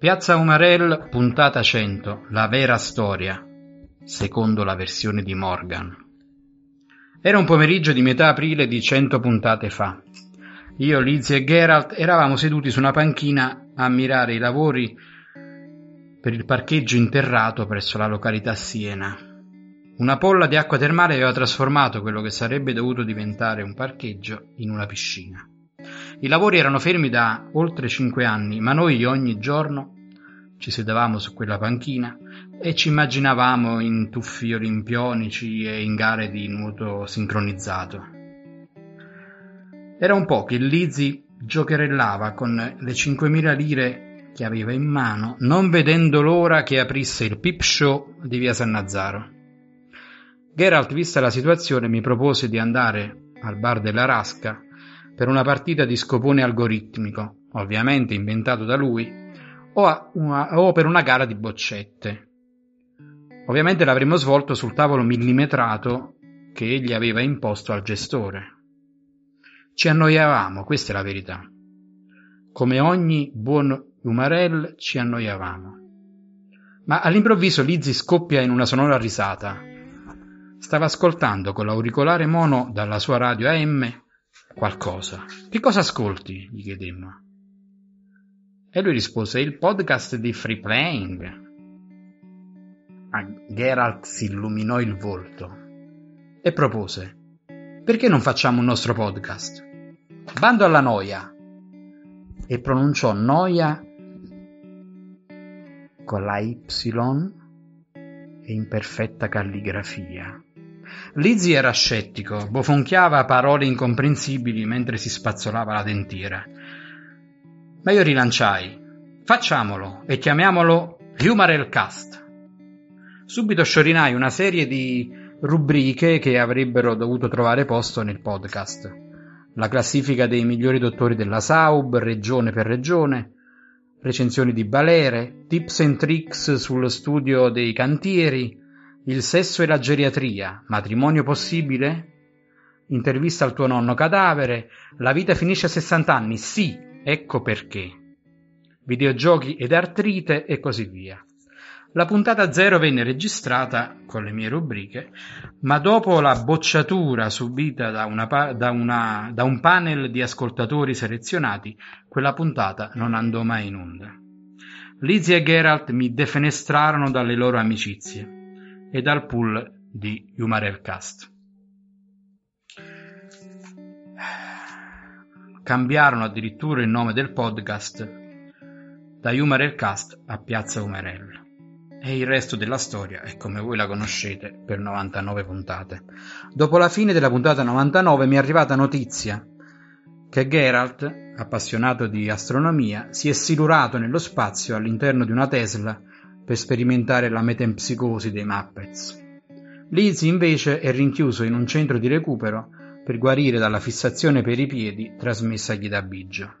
Piazza Umarell, puntata 100, la vera storia, secondo la versione di Morgan. Era un pomeriggio di metà aprile di 100 puntate fa. Io, Lizzie e Geralt eravamo seduti su una panchina a ammirare i lavori per il parcheggio interrato presso la località Siena. Una polla di acqua termale aveva trasformato quello che sarebbe dovuto diventare un parcheggio in una piscina. I lavori erano fermi da oltre cinque anni, ma noi ogni giorno ci sedevamo su quella panchina e ci immaginavamo in tuffi olimpionici e in gare di nuoto sincronizzato. Era un po' che Lizzie giocherellava con le 5.000 lire che aveva in mano, non vedendo l'ora che aprisse il pip show di via San Nazzaro. Geralt, vista la situazione, mi propose di andare al bar della Rasca per una partita di scopone algoritmico, ovviamente inventato da lui, o, una, o per una gara di boccette. Ovviamente l'avremmo svolto sul tavolo millimetrato che egli aveva imposto al gestore. Ci annoiavamo, questa è la verità. Come ogni buon Umarell ci annoiavamo. Ma all'improvviso Lizzie scoppia in una sonora risata. Stava ascoltando con l'auricolare mono dalla sua radio AM qualcosa. Che cosa ascolti? gli chiedemmo. E lui rispose il podcast di Free Playing. A Geralt si illuminò il volto e propose perché non facciamo un nostro podcast? Bando alla noia! E pronunciò noia con la Y e in perfetta calligrafia. Lizzie era scettico, bofonchiava parole incomprensibili mentre si spazzolava la dentiera. Ma io rilanciai. Facciamolo e chiamiamolo Humarel Cast. Subito sciorinai una serie di rubriche che avrebbero dovuto trovare posto nel podcast. La classifica dei migliori dottori della Saub, regione per regione, recensioni di balere, tips and tricks sullo studio dei cantieri, il sesso e la geriatria, matrimonio possibile? Intervista al tuo nonno cadavere, la vita finisce a 60 anni, sì, ecco perché. Videogiochi ed artrite e così via. La puntata zero venne registrata con le mie rubriche, ma dopo la bocciatura subita da, una, da, una, da un panel di ascoltatori selezionati, quella puntata non andò mai in onda. Lizzie e Geralt mi defenestrarono dalle loro amicizie e dal pool di Humarelcast. Cambiarono addirittura il nome del podcast da Humarelcast a Piazza Umarell. E il resto della storia è come voi la conoscete per 99 puntate. Dopo la fine della puntata 99 mi è arrivata notizia che Geralt, appassionato di astronomia, si è silurato nello spazio all'interno di una Tesla per sperimentare la metempsicosi dei Muppets. Lizzie invece è rinchiuso in un centro di recupero per guarire dalla fissazione per i piedi trasmessagli da Biggio.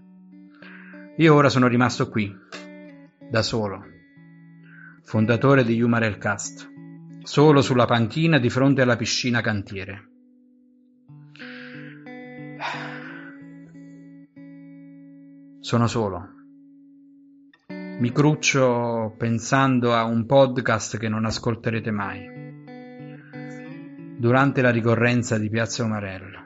Io ora sono rimasto qui, da solo, fondatore di Humarel Cast, solo sulla panchina di fronte alla piscina cantiere. Sono solo mi cruccio pensando a un podcast che non ascolterete mai. Durante la ricorrenza di Piazza Umarello.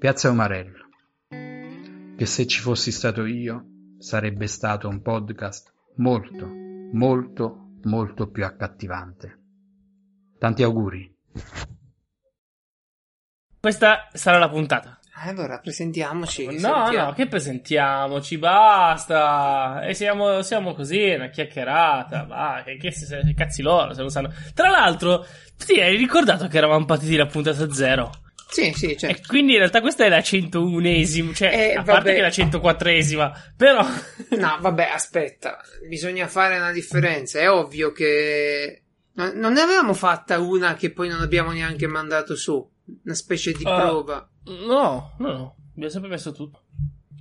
Piazza Umarello. Che se ci fossi stato io sarebbe stato un podcast molto, molto, molto più accattivante. Tanti auguri. Questa sarà la puntata. Allora, presentiamoci. No, salutiamo. no, che presentiamoci, basta. E siamo, siamo così, una chiacchierata. Va, che, che, che cazzi loro, se lo sanno. Tra l'altro, ti hai ricordato che eravamo partiti la puntata zero? Sì, sì, certo. E quindi in realtà questa è la 101esima, cioè, Eh, a parte vabbè. che è la 104esima, però... No, vabbè, aspetta, bisogna fare una differenza. È ovvio che no- non ne avevamo fatta una che poi non abbiamo neanche mandato su, una specie di Ah. prova. No, no, no, abbiamo sempre messo tutto.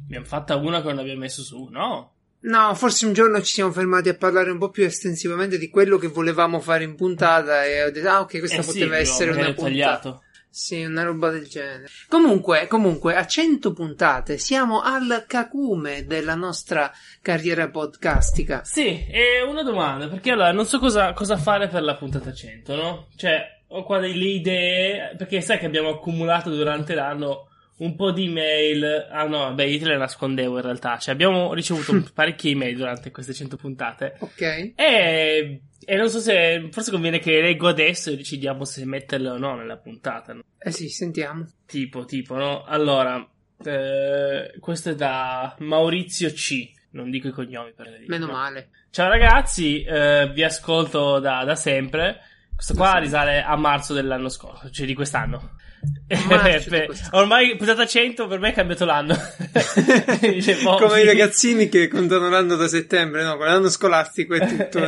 Abbiamo fatta una che non abbiamo messo su, no? No, forse un giorno ci siamo fermati a parlare un po' più estensivamente di quello che volevamo fare in puntata e ho detto, ah, ok, questa Eh sì, poteva però essere una puntata. tagliato. Sì, una roba del genere. Comunque, comunque, a 100 puntate siamo al cacume della nostra carriera podcastica. Sì, e una domanda, perché allora non so cosa, cosa fare per la puntata 100, no? Cioè, ho qua delle idee, perché sai che abbiamo accumulato durante l'anno un po' di email. Ah no, beh, io te le nascondevo in realtà. Cioè, abbiamo ricevuto parecchie email durante queste 100 puntate. Ok. E, e non so se, forse conviene che leggo adesso e decidiamo se metterle o no nella puntata. No? Eh sì, sentiamo. Tipo, tipo, no? Allora, eh, questo è da Maurizio C. Non dico i cognomi per dire. Meno no. male. Ciao ragazzi, eh, vi ascolto da, da sempre. Questo qua risale a marzo dell'anno scorso, cioè di quest'anno. Eh, quest'anno. ormai puntata 100 per me è cambiato l'anno. Boh, Come i ragazzini che contano l'anno da settembre, no? Con l'anno scolastico è tutto.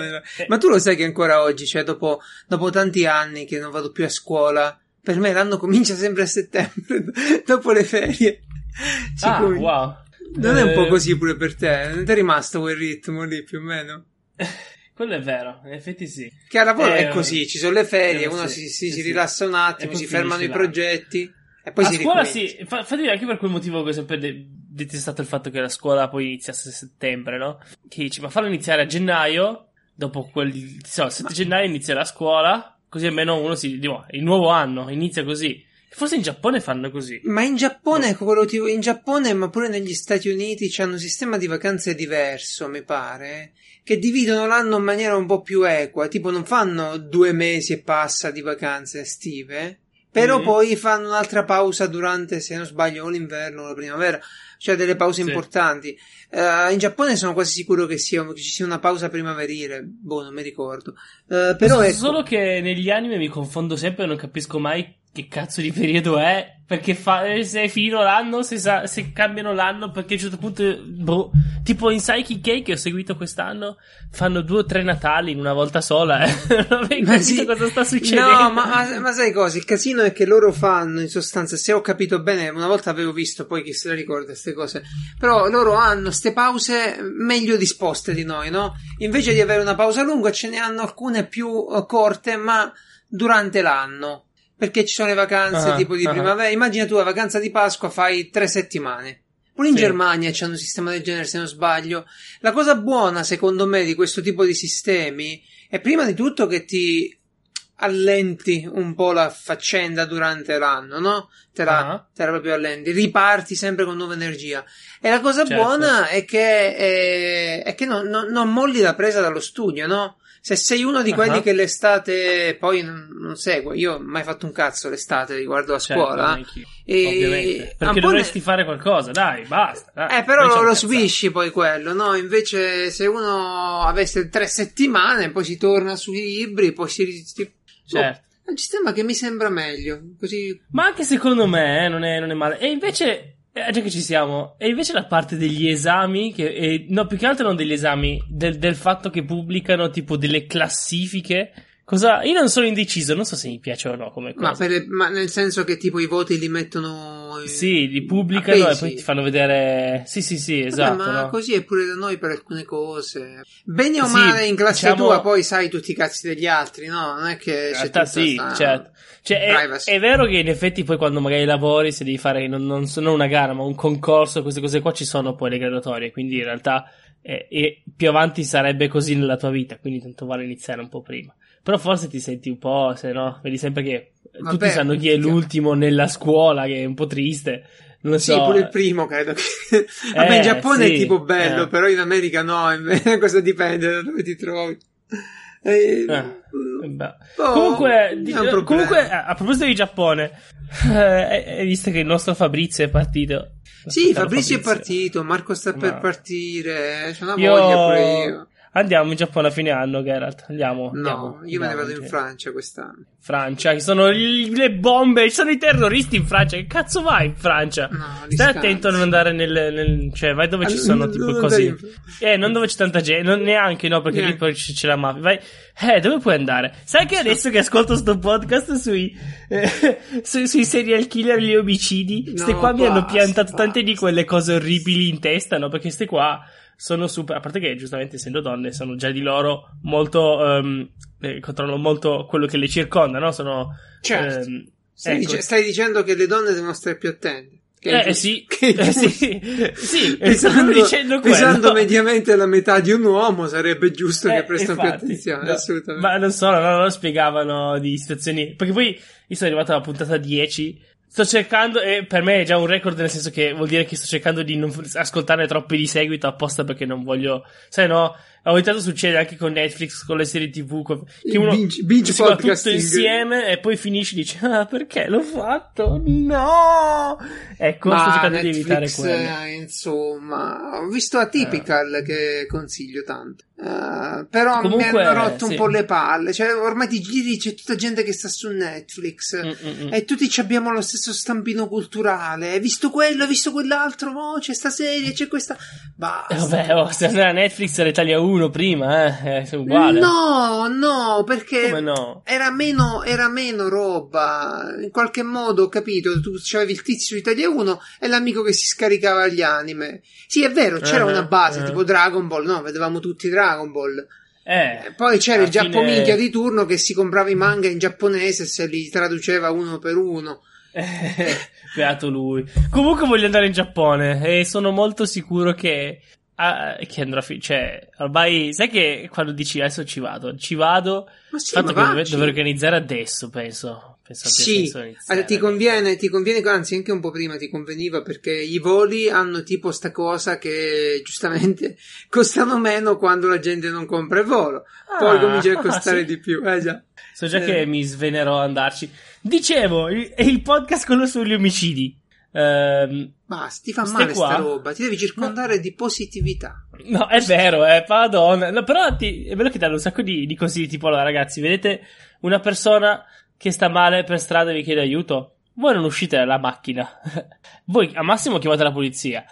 Ma tu lo sai che ancora oggi, cioè dopo, dopo tanti anni che non vado più a scuola, per me l'anno comincia sempre a settembre, dopo le ferie. Ah, comincia. wow. Non è un po' Eh, così pure per te? Non ti è rimasto quel ritmo lì più o meno? Quello è vero, in effetti sì. Che a lavoro Eh, è così, ci sono le ferie, eh, uno sì, si, si- sì, si rilassa un attimo, si fermano i progetti e poi a si scuola ricomincia. sì, fa- infatti anche per quel motivo che ho sempre de- detestato il fatto che la scuola poi iniziasse a settembre, no? Che dici, ma farlo iniziare a gennaio, dopo quel, so, il 7 gennaio inizia la scuola, così almeno uno si, dico, il nuovo anno inizia così. Forse in Giappone fanno così. Ma in Giappone, quello ti- in Giappone, ma pure negli Stati Uniti c'hanno un sistema di vacanze diverso, mi pare, che dividono l'anno in maniera un po' più equa, tipo non fanno due mesi e passa di vacanze estive, però Mhm. poi fanno un'altra pausa durante, se non sbaglio, o l'inverno o la primavera, cioè delle pause Sì. importanti. Eh, in Giappone sono quasi sicuro che, sia, che ci sia una pausa primaverile, boh, non mi ricordo. Eh, però So ecco, Solo che negli anime mi confondo sempre e non capisco mai che cazzo di periodo è. Perché fa, eh, se è finito l'anno, se, sa- se cambiano l'anno, perché a un certo punto, boh, tipo in Psyche Cake che ho seguito quest'anno, fanno due o tre Natali in una volta sola. Eh. non Ma capito sì. cosa sta succedendo. No, ma, ma- sai cosa? Il casino è che loro fanno, in sostanza, se ho capito bene, una volta avevo visto, poi chi se le ricorda queste cose, però loro hanno queste pause meglio disposte di noi, no? Invece di avere una pausa lunga, ce ne hanno alcune più eh, corte, ma durante l'anno. Perché ci sono le vacanze Ah, tipo di ah. primavera. Immagina tu la vacanza di Pasqua fai tre settimane. Pure in Sì. Germania c'è un sistema del genere, se non sbaglio. La cosa buona, secondo me, di questo tipo di sistemi è prima di tutto che ti allenti un po' la faccenda durante l'anno, no? Te la, Ah. te la proprio allenti, riparti sempre con nuova energia. E la cosa Certo. buona è che, è, è che non, non- non molli la presa dallo studio, no? Se sei uno di Ah. quelli che l'estate poi non, non segue, io ho mai fatto un cazzo l'estate riguardo la Certo, scuola. neanch'io, E- ovviamente. Perché dovresti ne- fare qualcosa, dai, basta. dai. eh, però lo, lo subisci poi quello, no? Invece, se uno avesse tre settimane, poi si torna sui libri, poi si. si- Certo. Oh, è un sistema che mi sembra meglio. Così. Ma anche secondo me eh, non, è, non è male. E invece, eh, già che ci siamo, e invece la parte degli esami, che, e- no, più che altro non degli esami, del, del fatto che pubblicano tipo delle classifiche. Cosa? Io non sono indeciso, non so se mi piace o no come cosa. Ma, per ma nel senso che tipo i voti li mettono. in- Sì, li pubblicano e poi ti fanno vedere. Sì, sì, sì, Vabbè, esatto. ma no? così è pure da noi per alcune cose. Bene o Sì, male in classe diciamo- tua, poi sai tutti i cazzi degli altri, no? Non è che In realtà sì, sta- certo. Cioè, è, è vero che in effetti poi quando magari lavori, se devi fare non, non, non una gara, ma un concorso, queste cose qua ci sono poi le graduatorie, quindi in realtà eh, e più avanti sarebbe così nella tua vita, quindi tanto vale iniziare un po' prima. Però forse ti senti un po', se no, vedi sempre che Vabbè, tutti sanno chi è l'ultimo nella scuola, che è un po' triste. Non lo Sì, so. pure il primo credo che... Vabbè, in Eh, Giappone sì, è tipo bello, eh. però in America no, cosa dipende da dove ti trovi. Eh, Eh, oh, comunque, di- comunque, a proposito di Giappone, eh, hai visto che il nostro Fabrizio è partito? Sì, Caro Fabrizio è partito, Marco sta per Ma- partire, c'è una Io- voglia pure io. Andiamo in Giappone a fine anno, Geralt. Andiamo. No, andiamo, io me ne vado in. Francia quest'anno. Francia, ci sono le bombe, ci sono i terroristi in Francia. Che cazzo vai in Francia? No, Stai attento a non andare nel, nel- Cioè, vai dove ci sono tipo così. Eh, non dove c'è tanta gente. non- neanche, no, perché lì Neanche. poi c'è, la mafia. Vai. Eh, dove puoi andare? Sai che adesso che ascolto sto podcast sui, eh, sui, sui serial killer e gli omicidi, No, ste qua mi hanno basta, piantato tante di basta. quelle cose orribili in testa, no? Perché ste qua sono super, a parte che giustamente essendo donne sono già di loro molto, ehm, eh, controllano molto quello che le circonda, no? Sono, Certo. ehm, Stai, Ecco. dice- stai dicendo che le donne devono stare più attente. Che Eh, giusto- sì, che eh, sì, sì, pesando, dicendo quello. pesando mediamente la metà di un uomo sarebbe giusto che Eh, prestano più attenzione, no, assolutamente. Ma non so, no, non lo spiegavano di situazioni. Perché poi io sono arrivato alla puntata 10. Sto cercando, e per me è già un record, nel senso che vuol dire che sto cercando di non ascoltare troppi di seguito apposta perché non voglio. Sai, no? ogni tanto succede anche con Netflix, con le serie TV, con... che uno binge, si fa tutto insieme e poi finisce e dice ah perché l'ho fatto? No! Ecco, Ma sto cercando Netflix, di evitare quello. Eh, insomma, ho visto Atypical eh. che consiglio tanto. Uh, però Comunque, mi hanno rotto sì. un po' le palle. Cioè, ormai ti giri, c'è tutta gente che sta su Netflix Mm-mm. e tutti abbiamo lo stesso stampino culturale. Hai visto quello, hai visto quell'altro, oh, c'è sta serie, c'è questa... Basta. Vabbè, oh, se andare a Netflix, l'Italia uno prima, eh? eh è uguale. No, no, perché no? Era, meno, era meno roba. In qualche modo, ho capito, tu c'avevi il tizio di Italia 1 e l'amico che si scaricava gli anime. Sì, è vero, c'era uh-huh, una base, uh-huh. tipo Dragon Ball, no? Vedevamo tutti Dragon Ball. Eh, Poi c'era il fine... di turno che si comprava i manga in giapponese e se li traduceva uno per uno. Beato lui. Comunque voglio andare in Giappone e sono molto sicuro che ah, che andrò a fi- Cioè, ormai, sai che quando dici adesso ci vado, ci vado. Ma sì, fatto ma che dovrei organizzare adesso, penso. Penso Sì, allora, ti conviene, ti conviene, anzi anche un po' prima ti conveniva perché i voli hanno tipo sta cosa che giustamente costano meno quando la gente non compra il volo, poi Ah, comincia a costare sì. di più, eh già. So già Eh. che mi svenerò a andarci. Dicevo, il, è il podcast quello sugli omicidi. Ehm, Basta, ti fa male sta qua? roba, ti devi circondare di positività. No, è vero, eh, madonna. No, però ti- è bello che danno un sacco di, di consigli, tipo, allora, ragazzi, vedete una persona che sta male per strada e vi chiede aiuto? Voi non uscite dalla macchina. Voi al massimo chiamate la polizia.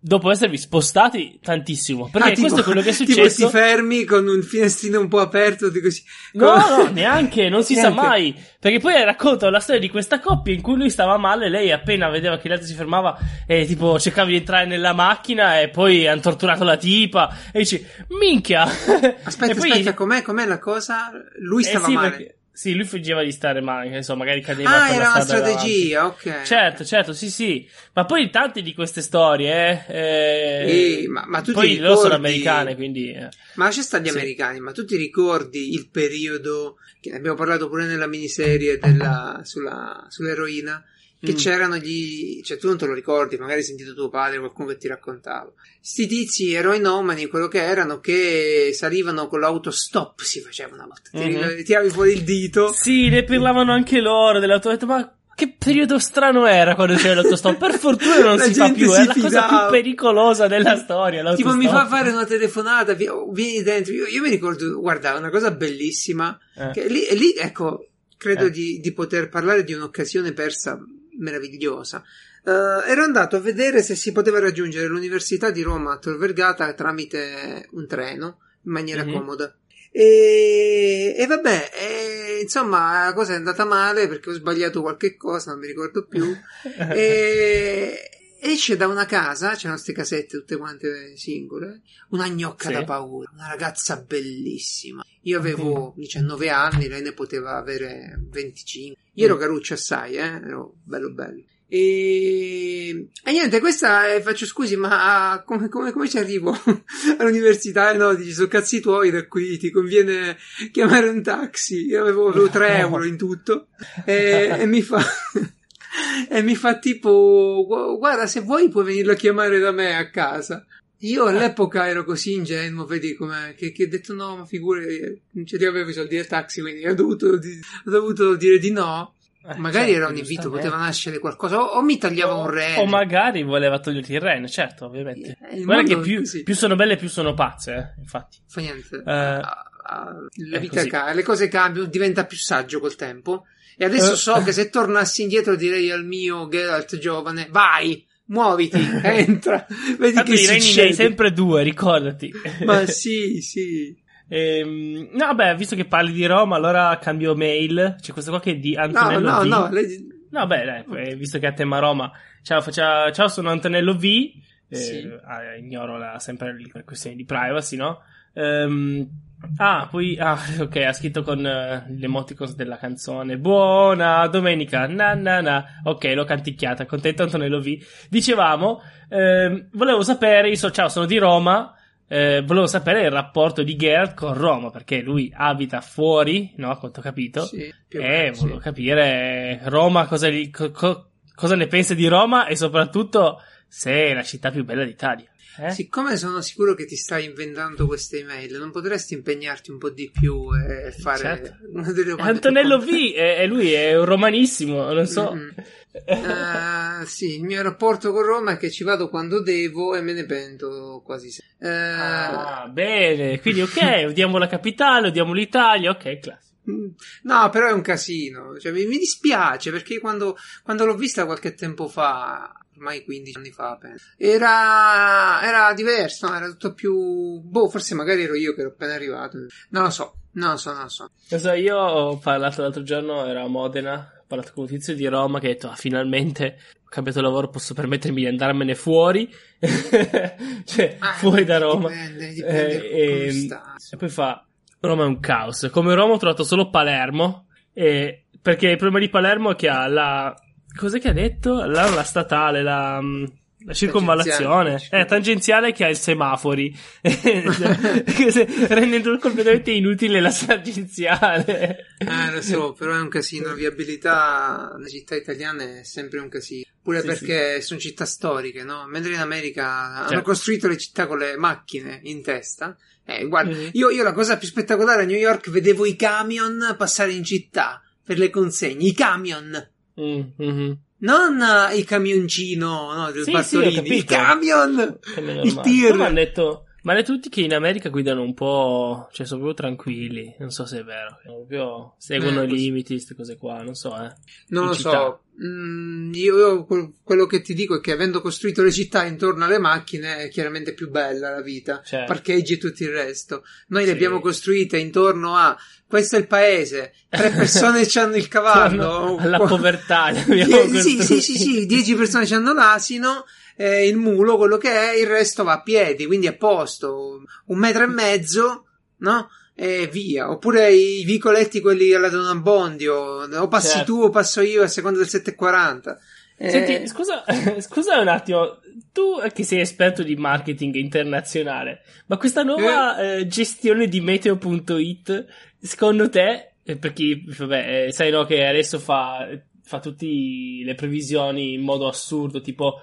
Dopo esservi spostati tantissimo. Perché Ah, tipo- questo è quello che è Tipo successo. ti fermi con un finestrino un po' aperto di così. No, con- no, neanche, non si sa Neanche. mai. Perché poi racconta la storia di questa coppia in cui lui stava male, lei appena vedeva che l'altro si fermava e tipo cercava di entrare nella macchina e poi hanno torturato la tipa e dici, minchia. Aspetta, E poi- aspetta, com'è, com'è la cosa? Lui Eh stava sì, male. perché- sì, lui fingeva di stare male, so, magari cadeva Ah, per era una strada davanti. strategia, ok. Certo, certo, sì, sì. Ma poi tante di queste storie, eh, Eh, ma- ma tu poi loro sono ricordi- americane, quindi... eh. Ma lascia stare gli Sì. americani, ma tu ti ricordi il periodo che ne abbiamo parlato pure nella miniserie della, sulla, sull'eroina? Che Mm. c'erano gli. cioè, tu non te lo ricordi, magari hai sentito tuo padre, qualcuno che ti raccontava. Sti tizi eroinomani, quello che erano, che salivano con l'autostop, si faceva una volta. Ti Mhm. tiravi fuori il dito. Sì, ne parlavano anche loro dell'auto. Ho detto, ma che periodo strano era quando c'era l'autostop? Per fortuna non La si fa più, si è la cosa più pericolosa della storia. Tipo, l'autostop. mi fa fare una telefonata, vi- vieni dentro. Io, io mi ricordo, guarda, una cosa bellissima. Eh. Che lì, e lì, ecco, credo Eh. di, di poter parlare di un'occasione persa meravigliosa. Eh, ero andato a vedere se si poteva raggiungere l'Università di Roma a Tor Vergata tramite un treno in maniera Mhm. comoda. E, e vabbè, e, insomma, la cosa è andata male perché ho sbagliato qualche cosa, non mi ricordo più. e esce da una casa, c'erano queste casette tutte quante singole, una gnocca Sì. da paura, una ragazza bellissima. Io avevo 19 anni, lei ne poteva avere 25. Io ero Mm. caruccio assai, eh? ero bello bello. E, e niente, questa è, faccio scusi, ma ah, come, come- come ci arrivo all'università? No, dici, sono cazzi tuoi da qui, ti conviene chiamare un taxi. Io avevo, avevo 3 euro in tutto e, e mi fa. E mi fa tipo, "Gu- guarda, se vuoi puoi venirlo a chiamare da me a casa. Io all'epoca ero così ingenuo, vedi com'è, che, che ho detto no, ma figure, non ci avevo i soldi del taxi, quindi ho dovuto, di- ho dovuto dire di no. Eh, Magari certo, era un invito, poteva nascere qualcosa, o, o mi tagliava un rene. O magari voleva toglierti il rene, certo, ovviamente. Eh, Guarda che più, più sono belle, più sono pazze, eh, infatti. Fa niente. Eh, ah, la è vita così. ca- le cose cambiano, diventa più saggio col tempo. E adesso Eh. so che se tornassi indietro direi al mio Geralt giovane, vai, muoviti, entra, vedi Tanto che reni ne hai succede. sempre due, ricordati. Ma sì, sì. Ehm, no, beh, visto che parli di Roma, allora cambio mail. C'è questo qua che è di No, Antonello no, V. no, lei- No, beh, dai, eh, visto che a tema Roma. Ciao, faccia- ciao sono Antonello V. Eh, Sì. ah, ignoro la, sempre le questioni di privacy, no? Ehm, Ah, poi, ah, ok, ha scritto con uh, l'emoticon della canzone. Buona domenica, na na na. Ok, l'ho canticchiata, contento Antonello V. Dicevamo, eh, volevo sapere, io so, ciao, sono di Roma, eh, volevo sapere il rapporto di Geralt con Roma, perché lui abita fuori, no, a quanto ho capito. Sì, e meno, volevo sì. capire Roma cosa, cosa ne pensa di Roma e soprattutto se è la città più bella d'Italia. Eh? Siccome sono sicuro che ti stai inventando queste email, non potresti impegnarti un po' di più e fare Certo. una delle domande Antonello V, e lui è un romanissimo, non so. Mm. Eh, sì, il mio rapporto con Roma è che ci vado quando devo e me ne pento quasi sempre. Eh, Ah, bene, quindi ok, odiamo la capitale, odiamo l'Italia, ok, classe. mm, No, però è un casino. Cioè, mi, mi dispiace perché quando, quando l'ho vista qualche tempo fa, ormai 15 anni fa, penso, era, era diverso, era tutto più. Boh, forse magari ero io che ero appena arrivato. Non lo so, non lo so, non lo so. Lo so, io ho parlato l'altro giorno, ero a Modena, ho parlato con un tizio di Roma che ha detto, ah, finalmente ho cambiato lavoro, posso permettermi di andarmene fuori, cioè, Ah, fuori da Roma. Dipende, dipende Eh, e, sta. e poi fa, Roma è un caos. Come Roma ho trovato solo Palermo, e- perché il problema di Palermo è che ha la... Cos'è che ha detto? La, la statale, la... mm, La circonvallazione Tangenziale. è tangenziale che ha i semafori, rendendo completamente inutile la tangenziale. Eh, lo so, però è un casino. La viabilità nelle città italiane è sempre un casino. Pure Sì, perché sono città storiche, no? Mentre in America hanno Certo. costruito le città con le macchine in testa. Eh, guarda, Mhm. io, io la cosa più spettacolare a New York vedevo i camion passare in città per le consegne. I camion! Mm, mhm. Non eh, il camioncino no, del Sì, sì, il camion! Il normale. tir! Hanno detto, ma detto tutti che in America guidano un po', cioè sono proprio tranquilli, non so se è vero, proprio seguono Eh, i limiti, queste cose qua, non so, eh. Non in lo città. so, Mm, io, io quel- quello che ti dico è che avendo costruito le città intorno alle macchine è chiaramente più bella la vita, Certo. parcheggi e tutto il resto. Noi le Sì. abbiamo costruite intorno a questo è il paese, tre persone hanno il cavallo, Alla povertà. Die- abbiamo sì, sì, costruiti. sì, sì, dieci persone hanno l'asino, eh, il mulo, quello che è, il resto va a piedi, quindi a posto, un metro e mezzo, no? E via. Oppure i vicoletti, quelli alla Don Abbondio, o passi Certo. tu o passo io a seconda del 740. Eh, Senti, scusa, scusa un attimo, tu che sei esperto di marketing internazionale, ma questa nuova eh, gestione di meteo.it, secondo te, eh, per chi, vabbè, eh, sai no che adesso fa, fa tutte le previsioni in modo assurdo, tipo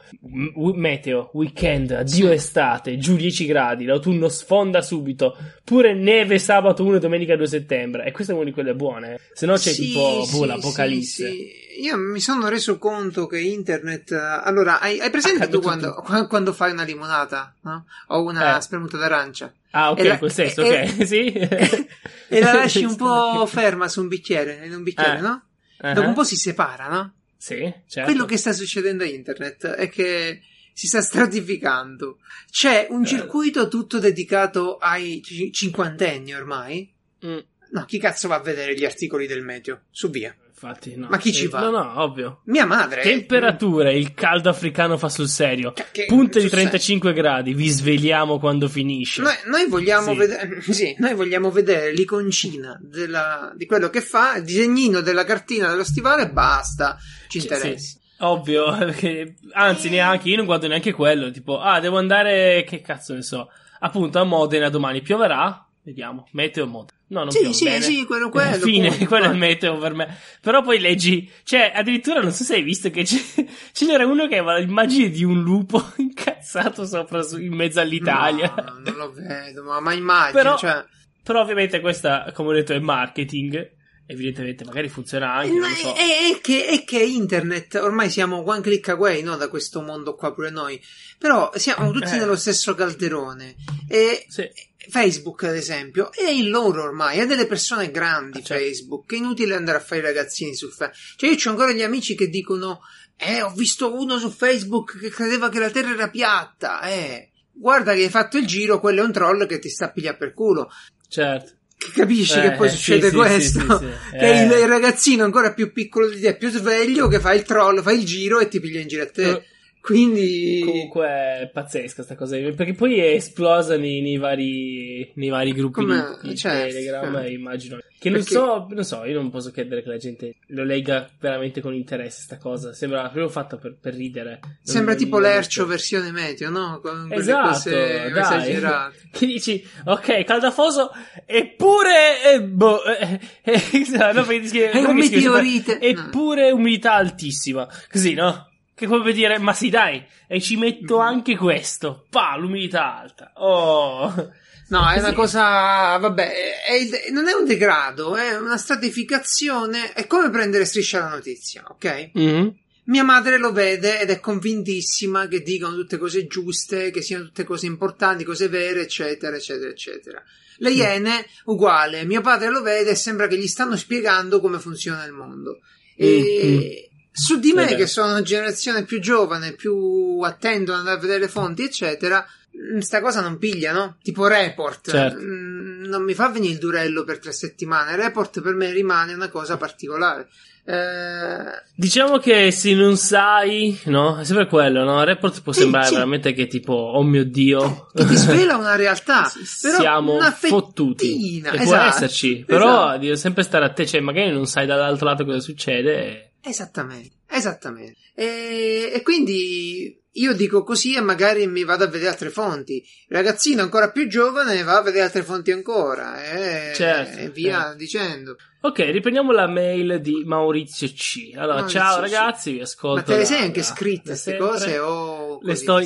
meteo, weekend, addio estate, giù 10 gradi, l'autunno sfonda subito, pure neve sabato 1 e domenica 2 settembre, e questa è una di quelle buone, eh. se no c'è sì, tipo boh, sì, l'apocalisse. sì. Io mi sono reso conto che internet. Allora, hai, hai presente Ha tu quando, qua- quando fai una limonata, no? O una Eh. spremuta d'arancia? Ah, ok, E la- quel senso, e- ok, sì. E la lasci un po' ferma su un bicchiere, in un bicchiere, Eh. no? Ah, Dopo un po' si separa, no? Sì, certo. Quello che sta succedendo a internet è che si sta stratificando. C'è un Eh. circuito tutto dedicato ai ci- cinquantenni ormai. Mm, No, chi cazzo va a vedere gli articoli del meteo? Su via. Infatti, no. Ma chi ci Eh, va? No, no, ovvio. Mia madre. Temperature, il caldo africano fa sul serio. Cioè, che- Punte di sul 35 gradi, vi svegliamo quando finisce. Noi, noi vogliamo Sì. vedere, sì, noi vogliamo vedere l'iconcina della- di quello che fa, il disegnino della cartina dello stivale e basta. Ci interessa. sì. Ovvio, perché, anzi, neanche, io non guardo neanche quello. Tipo, ah, devo andare, che cazzo ne so, appunto a Modena domani. Pioverà? Vediamo, meteo Modena. No, non Sì, piove sì, bene. sì, quello- quello, Fine, punto. quello è il meteo per me. Però poi leggi, cioè, addirittura non so se hai visto che ce n'era uno che aveva l'immagine di un lupo incazzato sopra su- in mezzo all'Italia. No, non lo vedo, ma, ma immagino, Però- cioè... Però ovviamente questa, come ho detto, è marketing. Evidentemente magari funziona anche, non lo so. è, è che, è che internet, ormai siamo one click away no, da questo mondo qua pure noi, però siamo tutti Eh. nello stesso calderone e Sì. Facebook ad esempio è il loro ormai, è delle persone grandi Certo. Facebook, è inutile andare a fare i ragazzini su Facebook, cioè io ho ancora gli amici che dicono eh ho visto uno su Facebook che credeva che la terra era piatta, eh guarda che hai fatto il giro, quello è un troll che ti sta a pigliare per culo. Certo. Capisci Eh, che poi sì, succede sì, questo? sì, sì. Che il, Eh. il ragazzino ancora più piccolo di te, più sveglio, che fa il troll, fa il giro e ti piglia in giro a te. Eh, Quindi. Comunque è pazzesca sta cosa. Perché poi è esplosa nei, nei vari, nei vari gruppi Come- di, di certo, Telegram. certo. e immagino che non Perché- so, non so, io non posso credere che la gente lo legga veramente con interesse. Sta cosa sembra proprio fatta per, per ridere. Non- Sembra non- tipo l'ercio versione meteo, no? Con Esatto, cose dai. esagerate. Che dici, ok, caldafoso, eppure, eh, boh, eh, eh, no, perché È un meteorite. Eppure umidità altissima. Così, no? Che per dire, ma sì, dai, e ci metto anche questo. Pa, l'umidità alta. Oh. No, è una cosa, vabbè, è il- non è un degrado, è una stratificazione, è come prendere striscia la notizia, ok? Mhm. Mia madre lo vede ed è convintissima che dicano tutte cose giuste, che siano tutte cose importanti, cose vere, eccetera, eccetera, eccetera. Le Iene, uguale, mio padre lo vede e sembra che gli stanno spiegando come funziona il mondo. E su di me, Vabbè. che sono una generazione più giovane, più attento ad andare a vedere le fonti, eccetera, mh, sta cosa non piglia, no? Tipo report. Certo. Mh, Non mi fa venire il durello per tre settimane. Report per me rimane una cosa particolare. Eh, Diciamo che se non sai, no? È sempre quello, no? Il report può Sì, sembrare sì. veramente che tipo, oh mio dio. che ti svela una realtà. Però Siamo una fottuti. E può esatto, esserci, però esatto. devi sempre stare a te, cioè magari non sai dall'altro lato cosa succede. e- Esattamente, esattamente. E, e quindi io dico così e magari mi vado a vedere altre fonti. Il ragazzino ancora più giovane va a vedere altre fonti ancora e, Certo, e via certo. dicendo. Ok, riprendiamo la mail di Maurizio C. Allora, Maurizio ciao C. ragazzi, vi ascolto. Ma te le sei anche scritte queste cose o Le sto?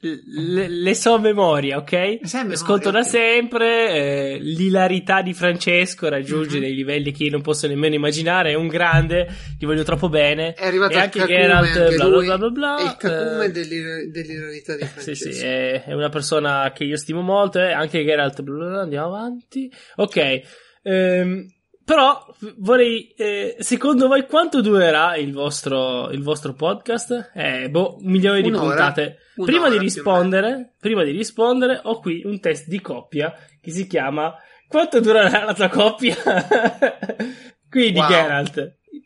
Le, le so memoria, ok? memoria, Ascolto da sempre. eh, l'ilarità di Francesco raggiunge Mhm. dei livelli che io non posso nemmeno immaginare. È un grande, gli voglio troppo bene. È arrivato e anche cacume Geralt, anche bla bla bla bla. È il cacume eh, dell'ir- dell'ironia di sì, Francesco. sì, è, è una persona che io stimo molto. eh, anche Geralt, bla bla bla, andiamo avanti. Ok, ehm, però vorrei. eh, secondo voi quanto durerà il vostro, il vostro podcast? Eh, boh, un milione di Un'ora. puntate. Un'ora prima di rispondere, prima di rispondere, ho qui un test di coppia che si chiama Quanto durerà la tua coppia? Quindi, Wow. Geralt,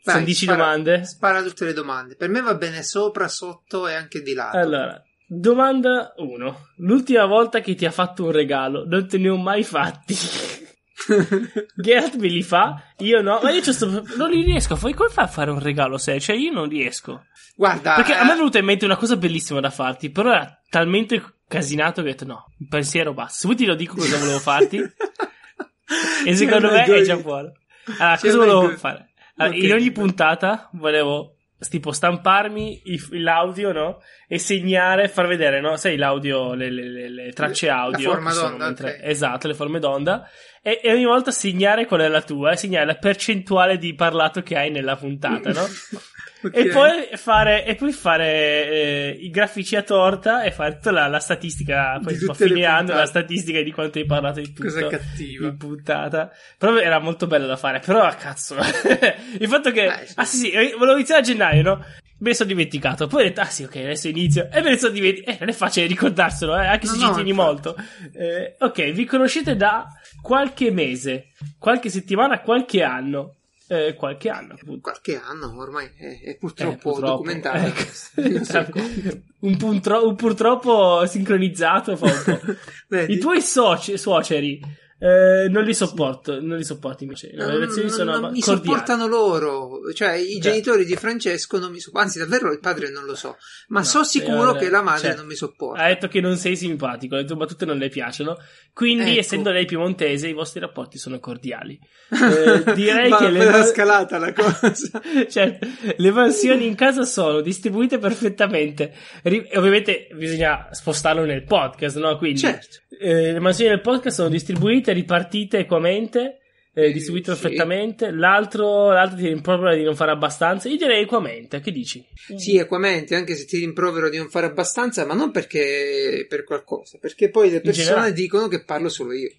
sono Vai, 10 spara- domande. Spara tutte le domande. Per me va bene sopra, sotto e anche di lato. Allora, domanda 1. L'ultima volta che ti ha fatto un regalo, non te ne ho mai fatti. Geralt me li fa, io no, ma io sto- non li riesco a fare. Come fai a fare un regalo se? Cioè, io non riesco. Guarda, Perché a eh, me è venuta in mente una cosa bellissima da farti, però era talmente casinato che ho detto no, un pensiero basta. Se vuoi ti lo dico cosa volevo farti, e secondo me è già buono. Allora, cosa volevo fare? Allora, Ok. In ogni puntata volevo tipo stamparmi l'audio, no? E segnare, far vedere, no? Sai, l'audio, le, le- le- le tracce La audio. forma che sono d'onda, mentre- ok. Esatto, le forme d'onda. E, e ogni volta segnare qual è la tua, e segnare la percentuale di parlato che hai nella puntata, no? Ok. E poi fare, e poi fare eh, i grafici a torta e fare tutta la, la statistica. Poi a fine anno la statistica di quanto hai parlato di tutto. Cosa cattiva. In puntata. Però era molto bello da fare. Però, cazzo. il fatto che. Eh, sì. Ah, sì, sì, eh, volevo iniziare a gennaio, no? Me ne sono dimenticato. Poi ho detto, ah, sì, ok, adesso inizio. E me ne sono dimenticato. Eh, non è facile ricordarselo, eh, anche se No, ci tieni molto. Eh, ok, vi conoscete da qualche mese, qualche settimana, qualche anno. Eh, qualche anno, appunto. Qualche anno ormai è, è Eh, purtroppo, purtroppo. documentato. Ecco. un, puntro- un purtroppo sincronizzato? I tuoi soci- suoceri eh, non li sopporto, non li sopporto invece. Le Non- relazioni non- sono non mi cordiali. sopportano loro, cioè i Cioè. genitori di Francesco non mi sopportano, anzi davvero il padre non lo so, ma No, so sicuro eh, che la madre cioè, non mi sopporta. Ha detto che non sei simpatico, le tue battute non le piacciono. Quindi, Ecco. essendo lei piemontese, i vostri rapporti sono cordiali. Eh, direi Ma che le ma- scalata la cosa. cioè, le mansioni in casa sono distribuite perfettamente. Ri- ovviamente bisogna spostarlo nel podcast, no? Quindi Certo. eh, le mansioni del podcast sono distribuite, ripartite equamente. eh, Sì, distribuite sì. perfettamente. L'altro, l'altro ti rimprovera di non fare abbastanza. Io direi equamente. Che dici? Sì, equamente, anche se ti rimprovero di non fare abbastanza, ma non perché per qualcosa, perché poi le persone dicono che parlo solo io.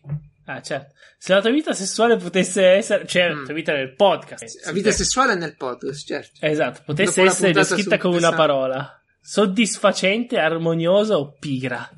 Ah, certo. Se la tua vita sessuale potesse essere, cioè la Mm. vita nel podcast. La vita Sì, sessuale nel podcast, certo. Esatto, potesse Dopo essere descritta con una parola. Soddisfacente, armoniosa o pigra?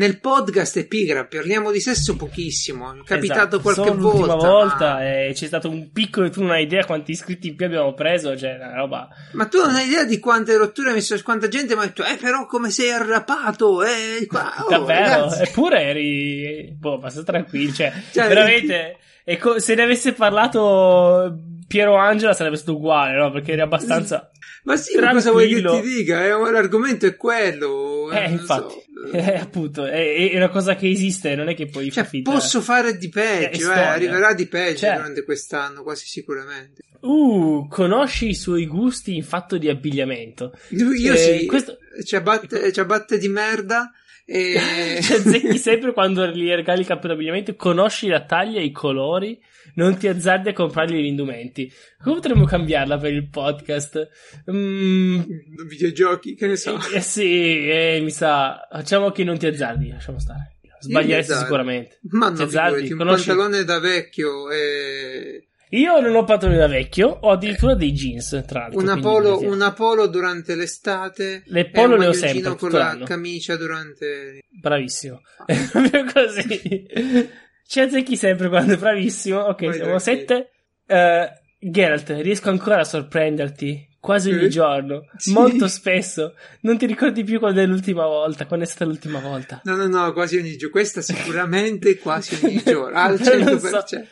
Nel podcast è pigra, parliamo di sesso pochissimo. È capitato Esatto, qualche solo l'ultima volta. volta ma... e c'è stato un piccolo tu non hai idea quanti iscritti in più abbiamo preso cioè una roba ma tu non hai idea di quante rotture hai messo, quanta gente mi ha detto, eh, però come sei arrapato, eh, qua, oh, davvero ragazzi. eppure eri boh abbastanza tranquillo cioè, Cioè, veramente e co- se ne avesse parlato Piero Angela sarebbe stato uguale no perché eri abbastanza Ma sì, ma cosa vuoi che ti dica? Eh, l'argomento è quello. eh non infatti so. Eh, appunto è, è una cosa che esiste non è che puoi Cioè, posso fare di Eh, peggio, eh, arriverà di peggio Cioè. durante quest'anno, quasi sicuramente. uh conosci i suoi gusti in fatto di abbigliamento. Io Eh, sì, questo- ciabatte, ciabatte di merda e... Cioè, zecchi sempre quando gli regali il capo d'abbigliamento, conosci la taglia, i colori, non ti azzardi a comprargli gli indumenti. Come potremmo cambiarla per il podcast? Mm, videogiochi, che ne so. eh sì, eh, mi sa. Facciamo che non ti azzardi, lasciamo stare. Sbaglieresti azzardo. sicuramente. Ma Ti no, azzardi, figurati, un conosci- pantalone da vecchio e Io non ho pantaloni da vecchio, ho addirittura dei jeans, tra l'altro. una polo, una polo durante l'estate Le polo le ho sempre, con la l'anno. camicia durante... Bravissimo. È proprio così. Ci azzecchi sempre quando è bravissimo. Ok, Vai siamo tranquillo. sette. Eh, Geralt, riesco ancora a sorprenderti. Quasi ogni giorno, Sì. molto spesso. Non ti ricordi più quando è l'ultima volta? Quando è stata l'ultima volta? No, no, no, quasi ogni giorno. Questa sicuramente quasi ogni giorno, al Non 100%. so,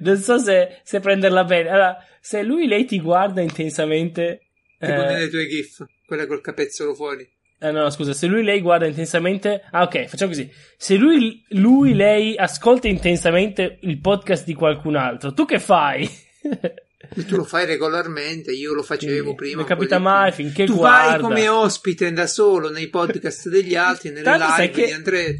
non so se, se prenderla bene. Allora, se lui lei ti guarda intensamente. Tipo eh, nelle tue gif, quella col capezzolo fuori. Eh, no, scusa, se lui lei guarda intensamente. Ah, ok, facciamo così. Se lui, lui lei ascolta intensamente il podcast di qualcun altro, tu che fai? E tu lo fai regolarmente, io lo facevo Sì, prima. non capita mai più. finché tu guarda. vai come ospite da solo nei podcast degli altri, nelle Tanto live che- di Andrea.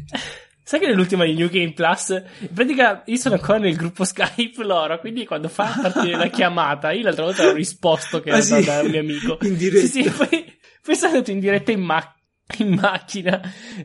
Sai che nell'ultima di New Game Plus, in pratica io sono ancora nel gruppo Skype loro, quindi quando fa partire la chiamata, io l'altra volta ho risposto che Ah, era sì? da un mio amico. In diretta. Sì, sì, poi, poi sono andato in diretta in, ma- in macchina,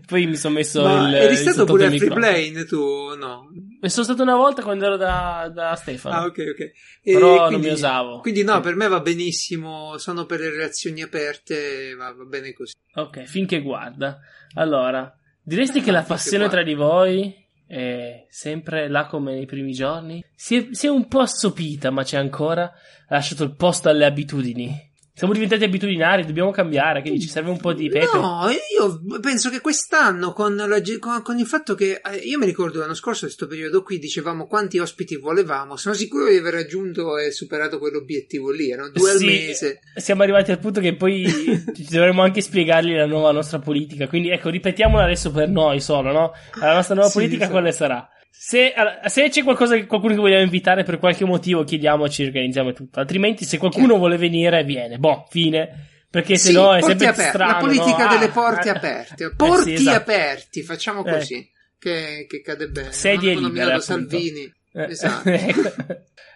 poi mi sono messo Ma il eri il stato pure a free play tu o no? Sono stato una volta quando ero da, da Stefano. Ah, ok, ok. E Però non mi osavo. Quindi no, Sì. per me va benissimo, sono per le relazioni aperte, va, va bene così. Ok, finché guarda. Allora, diresti che la passione tra di voi è sempre là come nei primi giorni? Si è, si è un po' assopita, ma c'è ancora. Ha lasciato il posto alle abitudini. Siamo diventati abitudinari, dobbiamo cambiare, quindi ci serve un po' di pepe. No, io penso che quest'anno con, la con- con il fatto che eh, io mi ricordo l'anno scorso, in questo periodo qui, dicevamo quanti ospiti volevamo. Sono sicuro di aver raggiunto e superato quell'obiettivo lì. Erano due Sì, al mese. Siamo arrivati al punto che poi ci dovremmo anche spiegargli la nuova nostra politica. Quindi ecco, ripetiamola adesso per noi solo, no? La nostra nuova Sì, politica esatto. quale sarà? Se, allora, se c'è qualcosa che qualcuno che vogliamo invitare per qualche motivo, chiediamoci, organizziamo tutto. Altrimenti, se qualcuno vuole venire, viene. Boh, fine. Perché se Sì, no è sempre aperti, strano. la politica no? delle Ah, porte eh, aperte. eh, Porti sì, esatto. aperti, facciamo Eh. così. Che, che cade bene. Sedie Non libere. Salvini. Eh, Esatto. ecco.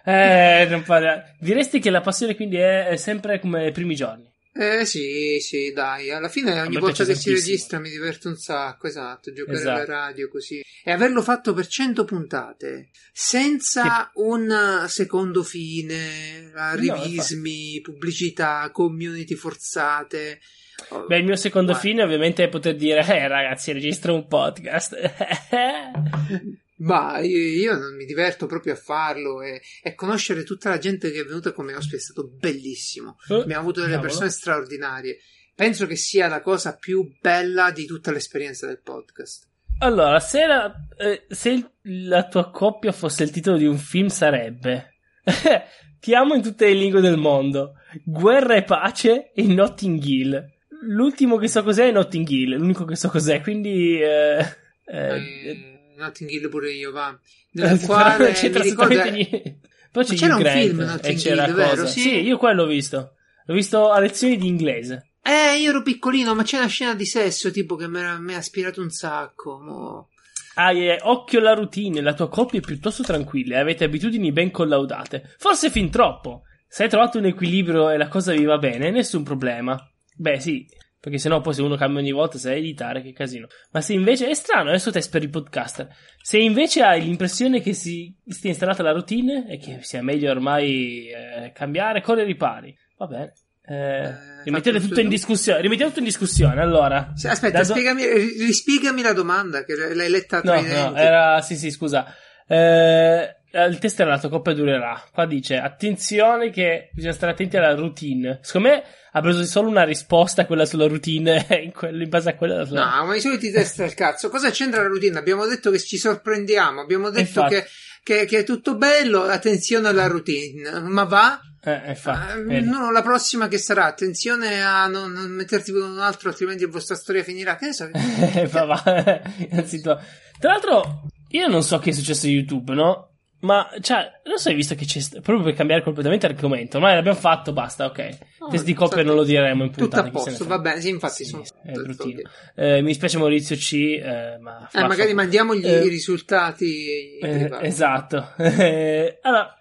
Eh, non parla- Diresti che la passione quindi è, è sempre come i primi giorni. Eh sì, sì, dai, alla fine ogni volta che si registra mi diverte un sacco, esatto, giocare Esatto. alla radio così. E averlo fatto per 100 puntate, senza un secondo fine, arrivismi, pubblicità, community forzate. Oh, Beh, il mio secondo Guarda. fine ovviamente è poter dire, eh ragazzi, registro un podcast. Ma io, io non mi diverto proprio a farlo e, e conoscere tutta la gente che è venuta come ospite è stato bellissimo. Eh, Abbiamo avuto delle cavolo. persone straordinarie. Penso che sia la cosa più bella di tutta l'esperienza del podcast. Allora, se la, eh, se il- la tua coppia fosse il titolo di un film sarebbe Ti amo in tutte le lingue del mondo, Guerra e pace e Notting Hill. L'ultimo che so cos'è è Notting Hill, l'unico che so cos'è, quindi... Eh, eh, Eh, Notting Hill pure io, va. Nel però quale non c'entra assolutamente niente. Poi c'è c'era un Grant film, Notting Hill, vero? Sì. sì, io quello ho visto. L'ho visto a lezioni di inglese. Eh, io ero piccolino, ma c'è una scena di sesso tipo che mi ha- aspirato un sacco. mo. Ah, eh, occhio alla routine, la tua coppia è piuttosto tranquilla e avete abitudini ben collaudate. Forse fin troppo. Se hai trovato un equilibrio e la cosa vi va bene, nessun problema. Beh, sì, perché sennò poi se uno cambia ogni volta sai editare, che casino. Ma se invece è strano, adesso test per i podcaster. Se invece hai l'impressione che si stia installata la routine e che sia meglio ormai eh, cambiare, corre ai ripari. Va bene. Eh, rimettete tutto in discussione. Rimettiamo tutto in discussione. Allora, Sì, aspetta, do- spiegami, rispiegami la domanda che l'hai letta no, no, era sì, sì, scusa. Eh, il test era la tua coppia durerà. Qua dice attenzione che bisogna stare attenti alla routine. Secondo me ha preso solo una risposta quella sulla routine in, quello- in base a quella sulla... No, ma i soliti test del cazzo. Cosa c'entra la routine? Abbiamo detto che ci sorprendiamo. Abbiamo detto che, che- che è tutto bello. Attenzione alla routine. Ma va? Eh, infatti, Eh, vedi. no, la prossima che sarà. Attenzione a non, non metterti con un altro, altrimenti la vostra storia finirà. Che ne so? Eh, va, va. Innanzitutto. Tra l'altro, io non so che è successo a YouTube, no? Ma, cioè, non so, hai visto che c'è. proprio per cambiare completamente argomento. Ormai l'abbiamo fatto, basta, ok. No, Test di coppia non lo diremo in Tutto puntata. a se ne posto, va bene. Sì, infatti Sì, sono. è bruttino. Eh, mi spiace Maurizio C, eh, ma... Eh, magari mandiamogli Eh, i risultati. eh, esatto. Eh, allora,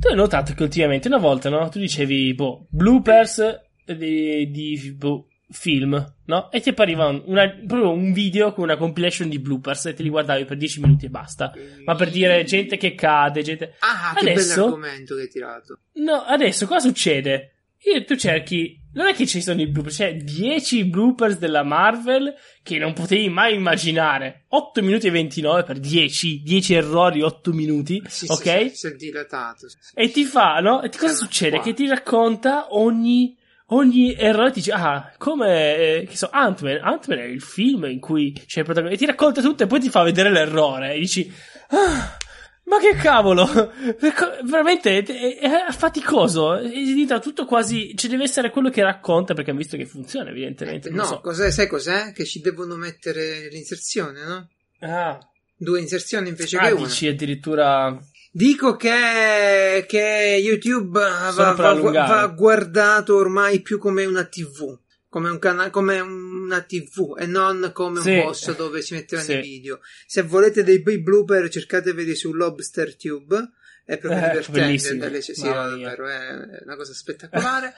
tu hai notato che ultimamente una volta, no? Tu dicevi, boh, bloopers di, di boh, film, no? E ti appariva un, una- proprio un video con una compilation di bloopers e te li guardavi per 10 minuti e basta. Ma per dire gente che cade, gente... Ah, che Adesso- bell'argomento che hai tirato. No, adesso cosa succede? Io, tu cerchi, non è che ci sono i bloopers, c'è 10 bloopers della Marvel che non potevi mai immaginare. 8 minuti e 29 per 10, 10 errori, 8 minuti, Sì, ok? sì, sì, si è dilatato. sì. E ti fa, no? E ti- cosa succede? qua. Che ti racconta ogni, ogni errore, ti dice, ah, come, eh, che so, Ant-Man, Ant-Man è il film in cui c'è il protagonista, e ti racconta tutto e poi ti fa vedere l'errore, e dici, ah, ma che cavolo, veramente è, è- faticoso, è diventa tutto quasi, ci deve essere quello che racconta perché ha visto che funziona, evidentemente, non No, so. cos'è, sai cos'è? Che ci devono mettere l'inserzione, no? Ah, Due inserzioni invece ah, che una. dici addirittura, Dico che, che YouTube va, va- va guardato ormai più come una TV. Come, un cana- come una TV e non come Sì. un posto dove si mettevano Sì. i video. Se volete dei bei blooper, cercateveli su Lobster Tube. È proprio Eh, divertente. sì, davvero, è una cosa spettacolare.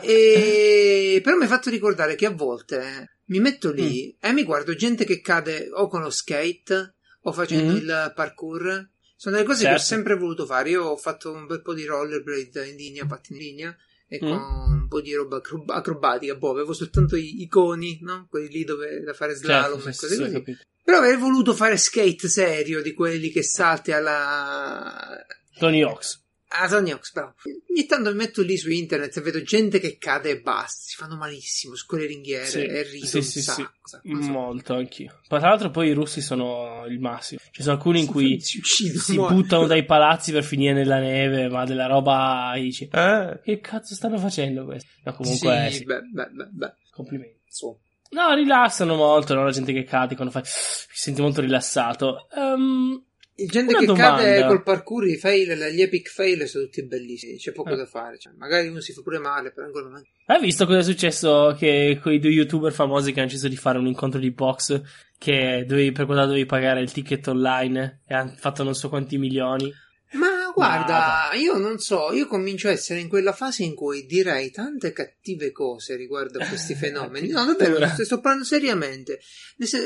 E... Però mi ha fatto ricordare che a volte mi metto lì Mm. e mi guardo gente che cade o con lo skate o facendo Mm. il parkour. Sono delle cose che ho Certo. sempre voluto fare. Io ho fatto un bel po' di rollerblade in linea, pattini in linea e Mm. con un po' di roba acrob- acrobatica. Boh, avevo soltanto i, i coni, no? Quelli lì dove da fare slalom Certo, e cose così. capito. Però avrei voluto fare skate serio di quelli che salti alla Tony Hawks. Ah, Tony Hawks, bravo. Ogni tanto mi metto lì su internet e vedo gente che cade e basta. Si fanno malissimo su quelle ringhiere Sì, e rido sì, sì, sì. sacco. So. Molto anch'io. Ma tra l'altro poi i russi sono il massimo. Ci sono alcuni in cui si uccidono. si buttano dai palazzi per finire nella neve, ma della roba dici, eh, che cazzo stanno facendo questo? No, comunque, Sì, sì, beh, beh, beh, beh. complimenti. Su. No, rilassano molto, no? La gente che cade quando fai, mi senti molto rilassato. Ehm, Il gente Una che domanda. cade col parkour, i fail, gli epic fail sono tutti bellissimi. C'è poco Eh. da fare. Cioè, magari uno si fa pure male, però in quel momento. hai visto cosa è successo che quei due youtuber famosi che hanno deciso di fare un incontro di box che dovevi, per quello dovevi pagare il ticket online e hanno fatto non so quanti milioni? Ma guarda, io non so, io comincio a essere in quella fase in cui direi tante cattive cose riguardo a questi fenomeni. No, davvero, sto, parlando seriamente.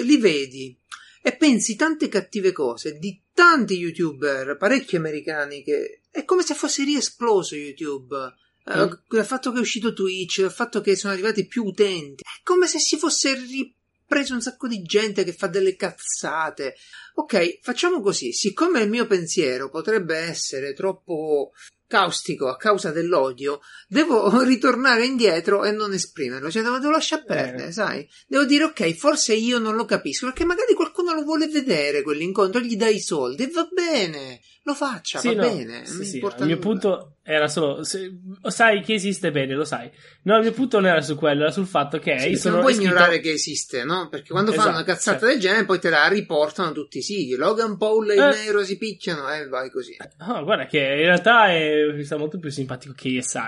Li vedi e pensi tante cattive cose di tanti youtuber, parecchi americani, che è come se fosse riesploso YouTube. Eh, Mm. Il fatto che è uscito Twitch, il fatto che sono arrivati più utenti, è come se si fosse ripreso un sacco di gente che fa delle cazzate. Ok, facciamo così. Siccome il mio pensiero potrebbe essere troppo caustico a causa dell'odio, devo ritornare indietro e non esprimerlo. Cioè, devo, devo lasciare perdere, Eh. sai? Devo dire, ok, forse io non lo capisco, perché magari qualcuno lo vuole vedere quell'incontro, gli dai i soldi e va bene, lo faccia, Sì, va no, bene. sì, sì, il mio punto era solo se- sai che esiste bene, lo sai. No, il mio punto non era su quello, era sul fatto che Sì, sono non puoi iscritto- ignorare che esiste, no? Perché quando fanno Esatto, una cazzata certo. del genere, poi te la riportano tutti i siti. Logan Paul e Eh. nero si picchiano e vai così. Ah, guarda che in realtà è, mi sta molto più simpatico che ESI.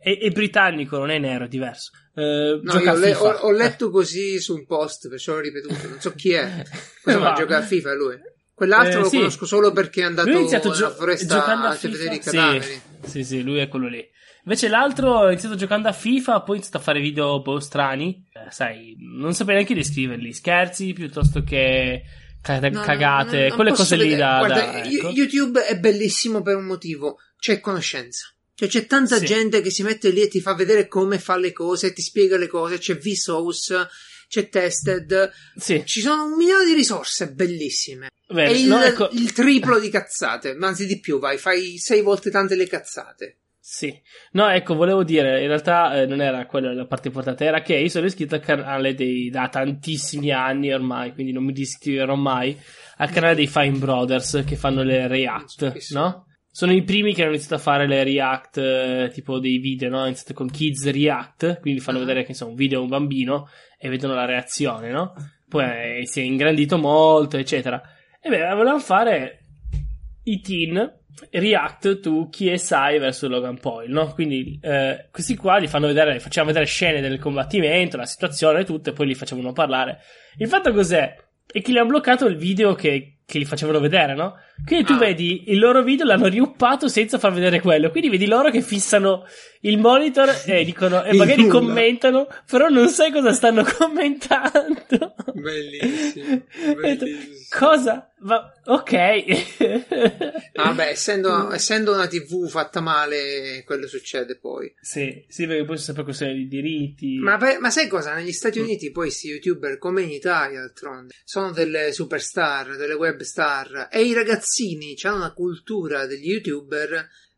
È, è britannico, non è nero, è diverso. Eh, No, io a ho, le- ho- ho letto così su un post, perciò l'ho ripetuto. Non so chi è. Cosa fa? Gioca a FIFA lui? Quell'altro Eh, lo sì. conosco solo perché è andato Lui ha iniziato nella gio- foresta a a vedere i FIFA. cadaveri. Sì, sì, lui è quello lì. Invece l'altro ha iniziato giocando a FIFA, poi ha iniziato a fare video boh, strani. Eh, sai, non saprei neanche descriverli. Scherzi piuttosto che ca- No, no, cagate, non quelle cose lì vedere. da. Guarda, da- ecco. YouTube è bellissimo per un motivo: c'è conoscenza. Cioè c'è tanta Sì. gente che si mette lì e ti fa vedere come fa le cose, ti spiega le cose, c'è Vsauce, c'è Tested, Sì, ci sono un milione di risorse bellissime. bene, e il, no, ecco- il triplo di cazzate, anzi di più, vai, fai sei volte tante le cazzate. Sì, no, ecco, volevo dire, in realtà eh, non era quella la parte importante, era che io sono iscritto al canale dei, da tantissimi anni ormai, quindi non mi disiscriverò mai, al canale dei Fine Brothers che fanno le React, no? Sono i primi che hanno iniziato a fare le React, eh, tipo dei video, no? Hanno iniziato con Kids React, quindi fanno Ah. vedere che insomma un video a un bambino e vedono la reazione, no? Poi eh, si è ingrandito molto, eccetera. E beh, volevano fare i teen react to KSI verso Logan Paul, no? Quindi eh, questi qua li fanno vedere, facciamo vedere scene del combattimento, la situazione e tutto, e poi li facevano parlare. Il fatto cos'è? È che gli hanno bloccato il video che, che li facevano vedere, no? Quindi tu Ah. vedi il loro video, l'hanno riuppato senza far vedere quello. Quindi vedi loro che fissano il monitor e dicono, e magari nulla. commentano, però non sai cosa stanno commentando. Bellissimo, bellissimo. Cosa? Va- ok. Vabbè, essendo, essendo una TV fatta male, quello succede poi. Sì, sì, perché poi c'è sempre questione di diritti. Ma, ma sai cosa? Negli Stati Mm. Uniti poi questi youtuber, come in Italia d'altronde, sono delle superstar, delle web star e i ragazzini hanno una cultura degli youtuber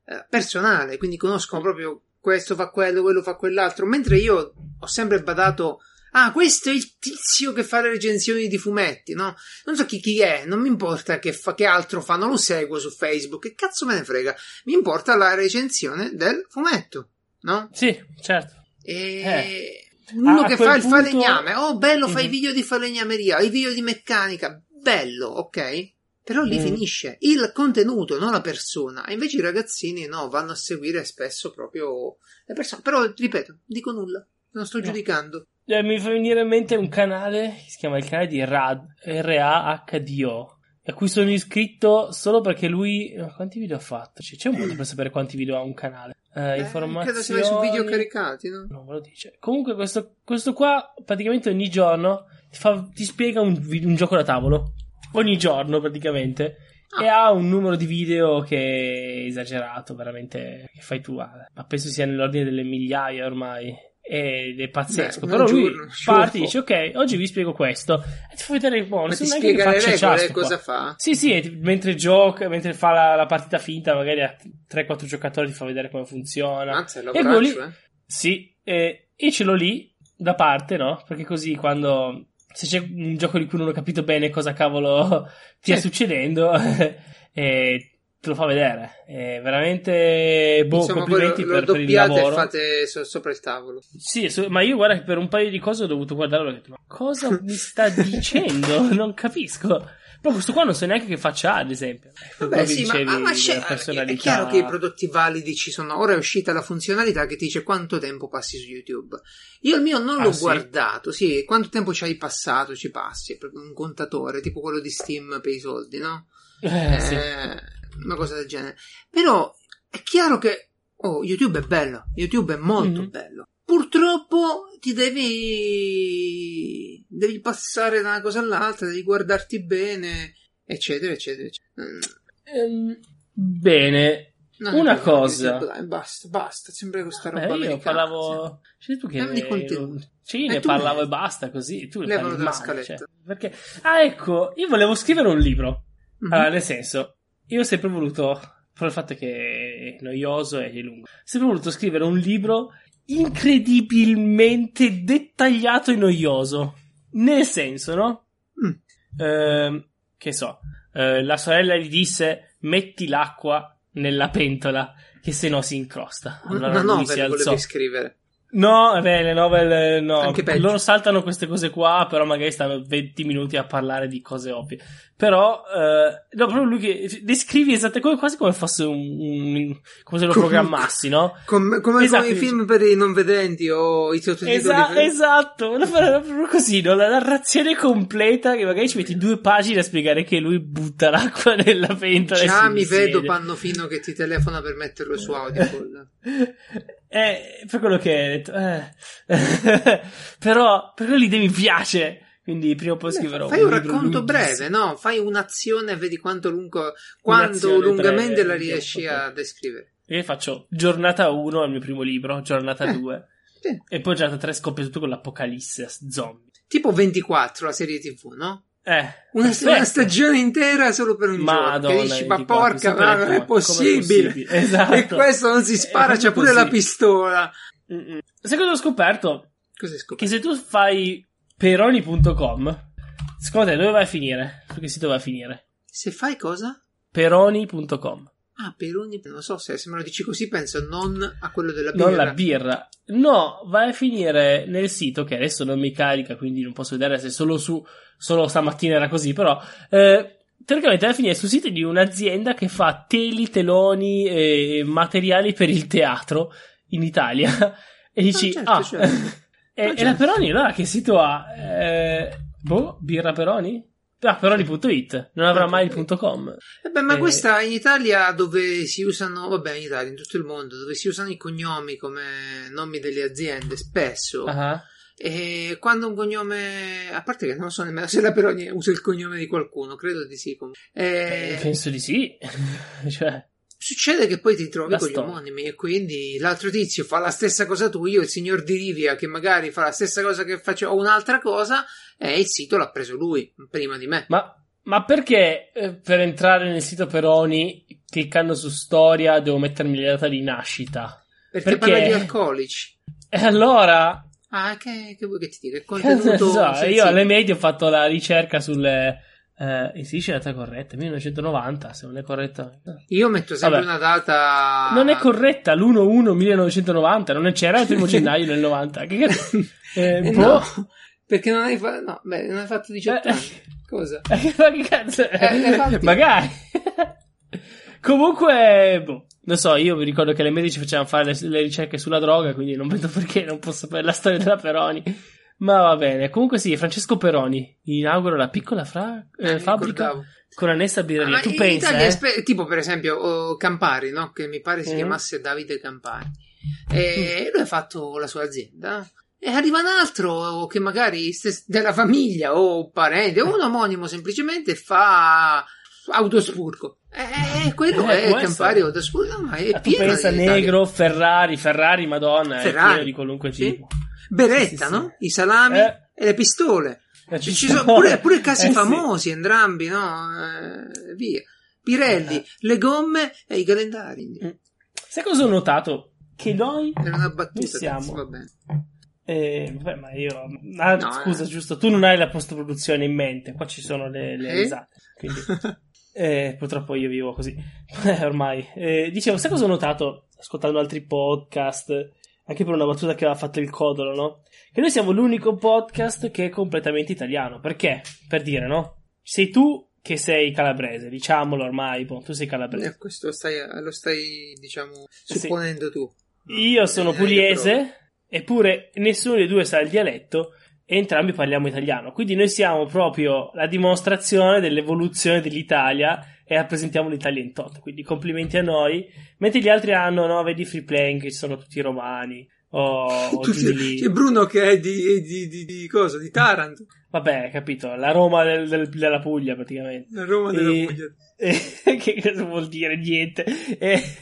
eh, personale, quindi conoscono proprio questo fa quello, quello fa quell'altro, mentre io ho sempre badato Ah, questo è il tizio che fa le recensioni di fumetti, no? Non so chi, chi è, non mi importa che, fa, che altro fa, non lo seguo su Facebook, che cazzo me ne frega. Mi importa la recensione del fumetto, no? Sì, certo. E Eh. uno A che fa il punto- falegname, oh bello, fai Mhm. video di falegnameria, i video di meccanica, bello, ok? Però lì Mhm. finisce il contenuto, non la persona. E invece i ragazzini no, vanno a seguire spesso proprio le persone. Però, ripeto, dico nulla, non sto No. giudicando. Eh, mi fa venire in mente un canale che si chiama il canale di Rad, R-A-H-D-O, a cui sono iscritto solo perché lui. Quanti video ha fatto? C'è c'è un modo per sapere quanti video ha un canale. Eh, Eh, informazioni. credo sia su video caricati, no? Non me lo dice. Comunque, questo, questo qua praticamente ogni giorno ti, fa- ti spiega un, un gioco da tavolo. Ogni giorno, praticamente. Ah. E ha un numero di video che è esagerato, veramente. Che fai tu, ah, ma penso sia nell'ordine delle migliaia ormai. Ed è pazzesco. Beh, Però lui parte e dice: Ok, oggi vi spiego questo. E ti fa vedere buono. Ma ti spiega le regole, ciasco qua. cosa fa? Sì, sì, e mentre gioca, mentre fa la, la partita finta, magari a 3-4 giocatori ti fa vedere come funziona. Anzi, è E quello lì- eh? Sì, e io ce l'ho lì da parte, no? Perché così quando se c'è un gioco di cui non ho capito bene cosa cavolo stia Sì. succedendo, e te lo fa vedere. È veramente boh, Insomma, lo, complimenti lo per, per il doppiate e lavoro. fate so- sopra il tavolo. Sì, su- ma io guarda che per un paio di cose ho dovuto guardarlo e ho detto, ma cosa mi sta dicendo? Non capisco. Però questo qua non so neanche che faccia ha, ad esempio. Vabbè, Come sì, ma, dicevi, ah, ma c'è, personalità. è chiaro che i prodotti validi ci sono. Ora è uscita la funzionalità che ti dice quanto tempo passi su YouTube. Io il mio non Ah, l'ho sì? guardato, sì, quanto tempo ci hai passato, ci passi, è proprio un contatore, tipo quello di Steam per i soldi, no? Eh, sì. Eh, una cosa del genere. Però è chiaro che oh, YouTube è bello, YouTube è molto Mhm. bello. Purtroppo ti devi devi passare da una cosa all'altra, devi guardarti bene, eccetera, eccetera. eccetera. Ehm, bene, no, Una no, cosa. Dai, basta, basta, sempre questa Beh, roba io americana. parlavo. Cioè, tu che. Cioè, io Eh, ne parlavo ne- e basta così. Tu ne Levalo parli male, scaletta. cioè, perché... Ah, ecco, io volevo scrivere un libro. Mhm. Allora, nel senso, io ho sempre voluto. Per il fatto che è noioso e è lungo. Ho sempre voluto scrivere un libro incredibilmente dettagliato e noioso. Nel senso, no? Mm. Ehm, che so, eh, la sorella gli disse metti l'acqua nella pentola che se no si incrosta. Allora Una lui si alzò. scrivere. No, beh, le novel no. Anche peggio. Loro saltano queste cose qua, però magari stanno 20 minuti a parlare di cose ovvie. Però, eh, no, proprio lui che descrivi esattamente come, quasi come fosse un, un- come se lo Come- programmassi, no? Com- come Esatto, con i film per i non vedenti o i sottotitoli. Esa- esatto, proprio così, no? La narrazione completa che magari ci metti due pagine a spiegare che lui butta l'acqua nella pentola. Già mi vedo. Pannofino che ti telefona per metterlo su Audible. Eh, per quello che hai detto, eh. però, però l'idea mi piace. Quindi prima o poi scriverò Fai un libro racconto breve, no? Fai un'azione e vedi quanto, lungo, quanto lungamente breve, la riesci a descrivere. Io faccio giornata 1 al mio primo libro, giornata Eh. 2. Sì. E poi giornata 3 scoppia tutto con l'apocalisse zombie. Tipo 24, la serie TV, no? Eh, Una, perfetto. una stagione intera solo per un Madonna, giorno. Che dici, ma 24, porca, ma non è possibile. possibile? Esatto. E questo non si spara, È c'ha proprio pure la pistola. Mm-mm. Sai cosa ho scoperto? Che scoperto? se tu fai peroni.com, secondo te dove vai a finire? Su che sito vai a finire? Se fai cosa? Peroni.com. Ah, Peroni, non lo so, se, se me lo dici così penso non a quello della birra. Non la birra. No, vai a finire nel sito che adesso non mi carica, quindi non posso vedere se solo su, solo stamattina era così, però, eh, teoricamente vai a finire sul sito di un'azienda che fa teli, teloni e materiali per il teatro in Italia. E dici, certo, ah, certo. e, Ah, e certo. la Peroni, allora che sito ha? Eh, boh, birra Peroni? Ah, peroni.it, non avrà mai il punto .com. Eh beh, ma Eh, questa in Italia dove si usano, vabbè, in Italia, in tutto il mondo, dove si usano i cognomi come nomi delle aziende, spesso. Ah, E quando un cognome, a parte che non so nemmeno se la Peroni usa il cognome di qualcuno, credo di sì. comunque. Eh, eh, penso di sì. cioè, Succede che poi ti trovi con gli omonimi e quindi l'altro tizio fa la stessa cosa tu, io il signor di Rivia che magari fa la stessa cosa che faccio o un'altra cosa e il sito l'ha preso lui prima di me. Ma, ma perché eh, per entrare nel sito Peroni, cliccando su storia, devo mettermi la data di nascita? Perché, Perché? parla di alcolici. E allora, Ah, che, che vuoi che ti dica? Che ne contenuto so, io alle medie ho fatto la ricerca sulle... Eh, si dice la data corretta? 1990, se non è corretta. Io metto sempre Vabbè. una data. Non è corretta, l'1-1-1990, non c'era il primo gennaio del 90. Che? Eh, Eh, boh. no, perché non hai fatto. No, beh, non hai fatto 18 Eh. anni. Cosa? Ma che cazzo? Eh, fatti. Magari. Comunque, boh, non so, io mi ricordo che le medici facevano fare le, le ricerche sulla droga, quindi non vedo perché non posso sapere la storia della Peroni. Ma va bene. Comunque sì, Francesco Peroni inaugura la piccola fra- eh, Eh, fabbrica ricordavo. con annessa birreria. Ma tu Italia, eh? spe- tipo per esempio oh, Campari, no? che mi pare si Mhm. chiamasse Davide Campari. E Mm. lui ha fatto la sua azienda. E arriva un altro che magari stes- della famiglia o parente o un omonimo semplicemente fa autospurgo. E quello Eh, è Campari essere. autospurgo, ma è Eh, pieno pensa negro, Ferrari, Ferrari, Madonna, è Ferrari, pieno di qualunque tipo. Sì, sì, sì. no? I salami Eh. e le pistole. Eh, Ci, ci sono pure, pure casi eh, famosi, entrambi, no? Eh, via. Pirelli, Eh. le gomme e i calendari. Mm. Sai cosa ho notato? Che noi Era una battuta, siamo- va bene. Eh, vabbè, ma io. ah, No, scusa, eh. giusto, tu non hai la post-produzione in mente. Qua ci sono le, le Eh? risate. Quindi, eh, purtroppo io vivo così. Eh, ormai. Eh, dicevo, sai cosa ho notato ascoltando altri podcast? Anche per una battuta che aveva fatto il Codolo, no? Che noi siamo l'unico podcast che è completamente italiano. Perché? Per dire, no? Sei tu che sei calabrese, diciamolo ormai, boh, tu sei calabrese. Eh, questo lo stai, lo stai, diciamo, Sì. supponendo tu. Io sono Eh, pugliese, eppure nessuno dei due sa il dialetto e entrambi parliamo italiano. Quindi noi siamo proprio la dimostrazione dell'evoluzione dell'Italia e rappresentiamo l'Italia in tot. Quindi complimenti a noi. Mentre gli altri hanno, no, vedi free playing, che sono tutti romani. O, o Tutti- di. C'è Bruno che è di, di, di, di cosa? Di Taranto, Vabbè, capito, la Roma del- del- della Puglia praticamente. la Roma della E- Puglia. Che cosa vuol dire? Niente.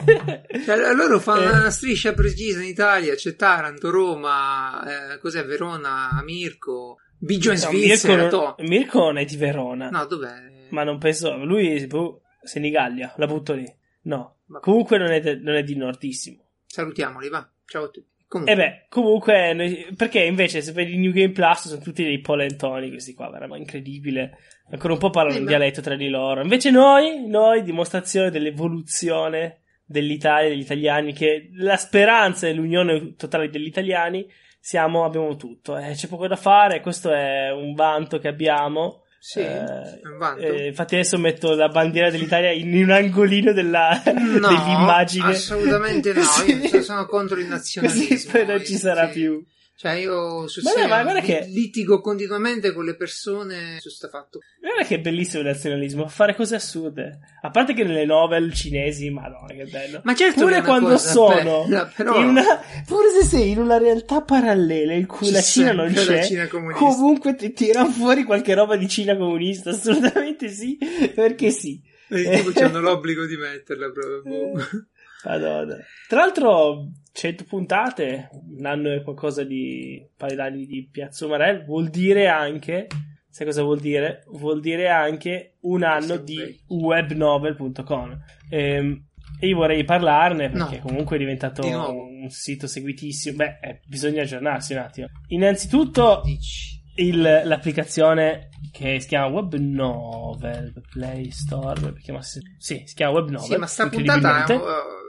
Cioè, loro fanno Eh. una striscia precisa in Italia, c'è Taranto, Roma, eh, cos'è Verona, Mirko, Biggio in No, Svizzera, Mirko, non, Mirko non è di Verona. No, dov'è? Ma non penso. Lui boh, Senigallia, la butto lì. No. Ma- Comunque non è, non è di nordissimo. Salutiamoli, va. Ciao a tutti. E Comunque, beh, comunque. noi- perché invece se vedi New Game Plus sono tutti dei polentoni, questi qua, veramente incredibile. Ancora un po' parlano Eh, in dialetto tra di loro. Invece noi, noi, dimostrazione dell'evoluzione dell'Italia, degli italiani, che la speranza e l'unione totale degli italiani siamo, abbiamo tutto. Eh, c'è poco da fare, questo è un vanto che abbiamo. Sì, Eh, eh, infatti adesso metto la bandiera dell'Italia in, un angolino della, No, dell'immagine. assolutamente no. Sì. Io sono contro il nazionalismo. Così poi non ci sarà sì. più. Cioè, io sul Ma no, ma guarda che- litigo continuamente con le persone su sta fatto. Guarda che bellissimo il nazionalismo, fare cose assurde. A parte che nelle novel cinesi, madonna che bello. Ma certo Pure quando sono bella, però- in una, pure se sei in una realtà parallela in cui C'è la Cina non la c'è, Cina comunque ti tirano fuori qualche roba di Cina comunista. Assolutamente sì, perché sì. E tipo hanno l'obbligo di metterla proprio. Madonna. Tra l'altro, 100 puntate, un anno e qualcosa di paio d'anni di Piazza Umarell, vuol dire anche, sai cosa vuol dire? Vuol dire anche un anno di webnovel.com. Ehm, e io vorrei parlarne perché No. comunque è diventato un sito seguitissimo. Beh, eh, bisogna aggiornarsi un attimo. Innanzitutto, Dici. Il- l'applicazione che si chiama Web Novel Play Store. chiamarsi- Sì, si chiama Web Novel. Sì, ma sta puntata incredibilmente.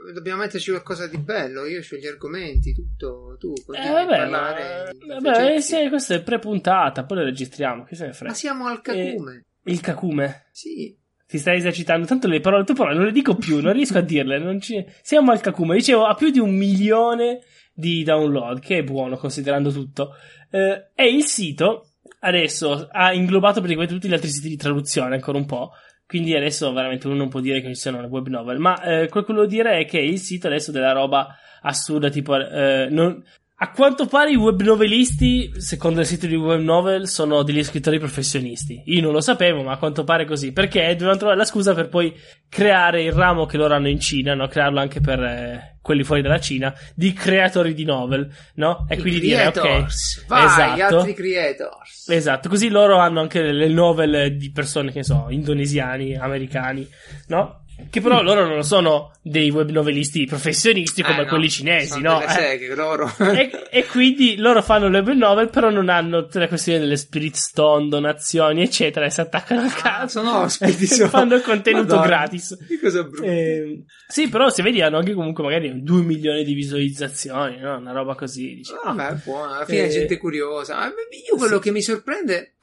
eh, dobbiamo metterci qualcosa di bello. Io ho gli argomenti, tutto. Tu Eh, a vabbè, parlare. ma- vabbè, sì, questa è pre-puntata, poi la registriamo. Che se ne Ma frega? siamo al cacume. Il cacume. Sì. Ti stai esercitando, tanto le parole, tue parole non le dico più, non riesco a dirle. non ci- Siamo al cacume. Dicevo, ha più di un milione di download, che è buono considerando tutto. Eh, e il sito adesso ha inglobato praticamente tutti gli altri siti di traduzione, ancora un po'. Quindi adesso veramente uno non può dire che ci siano le web novel. Ma eh, quel che volevo dire è che il sito adesso della roba assurda, tipo. eh, non- a quanto pare i web novelisti, secondo il sito di web novel, sono degli scrittori professionisti. Io non lo sapevo, ma a quanto pare così. Perché dovevano trovare la scusa per poi creare il ramo che loro hanno in Cina, no? crearlo anche per eh, quelli fuori dalla Cina, di creatori di novel, no? E I quindi dire, ok, creators. Vai, esatto. altri creators. Esatto, così loro hanno anche le novel di persone che ne so, indonesiani, americani, no? Che però loro non sono dei web novelisti professionisti come Eh, no, quelli cinesi, no? delle Eh, seghe, loro. e, e quindi loro fanno le web novel, però non hanno tutte le questioni delle Spirit Stone, donazioni, eccetera, e si attaccano al Ah, cazzo. sono ospiti, sono- fanno contenuto Madonna. gratis. Che cosa brutta. Eh, sì, però se vedi hanno anche comunque magari 2 milioni di visualizzazioni, no? Una roba così, dici. Ah, Vabbè, è buono, alla fine Eh, gente curiosa. Ma Io quello sì. che mi sorprende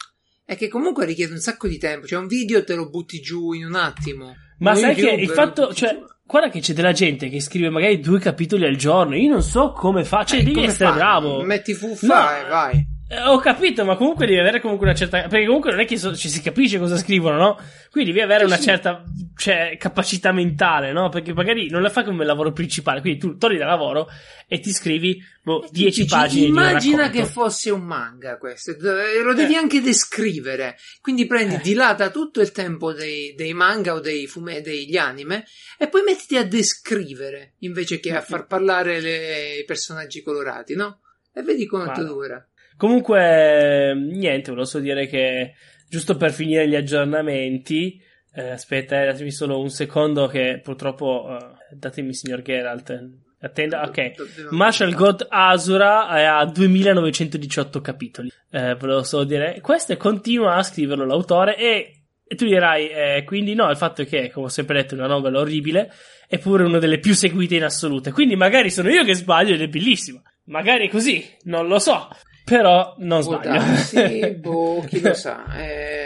è che comunque richiede un sacco di tempo. Cioè, un video te lo butti giù in un attimo. Ma sai che il fatto, cioè, giù. guarda che c'è della gente che scrive magari due capitoli al giorno. Io non so come fa, cioè, Eh, devi essere fai? bravo. Metti fuffa No. e vai. Eh, ho capito, ma comunque devi avere comunque una certa. Perché comunque non è che so- ci si capisce cosa scrivono, no? Quindi devi avere Sì, una sì. certa cioè, capacità mentale, no? Perché magari non la fai come lavoro principale. Quindi tu torni da lavoro e ti scrivi boh, 10 Dici, pagine Immagina che fosse un manga questo, lo devi Eh. anche descrivere. Quindi prendi, Eh. dilata tutto il tempo dei, dei manga o dei fume, degli anime e poi mettiti a descrivere invece che a far parlare le- i personaggi colorati, no? E vedi quanto Guarda. dura. Comunque, niente, volevo solo dire che giusto per finire gli aggiornamenti. eh, aspetta, eh, datemi solo un secondo che purtroppo. eh, datemi, signor Geralt. Attenda, ok. Marshall God Asura è a 2918 capitoli. Eh, volevo solo dire questo continua a scriverlo l'autore e, e tu dirai, eh, quindi no, il fatto è che, come ho sempre detto, è una novella orribile, eppure una delle più seguite in assoluto. Quindi magari sono io che sbaglio ed è bellissima. Magari è così, non lo so. Però non Può sbaglio. darsi, boh, chi lo sa.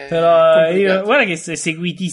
Però eh, io, guarda che è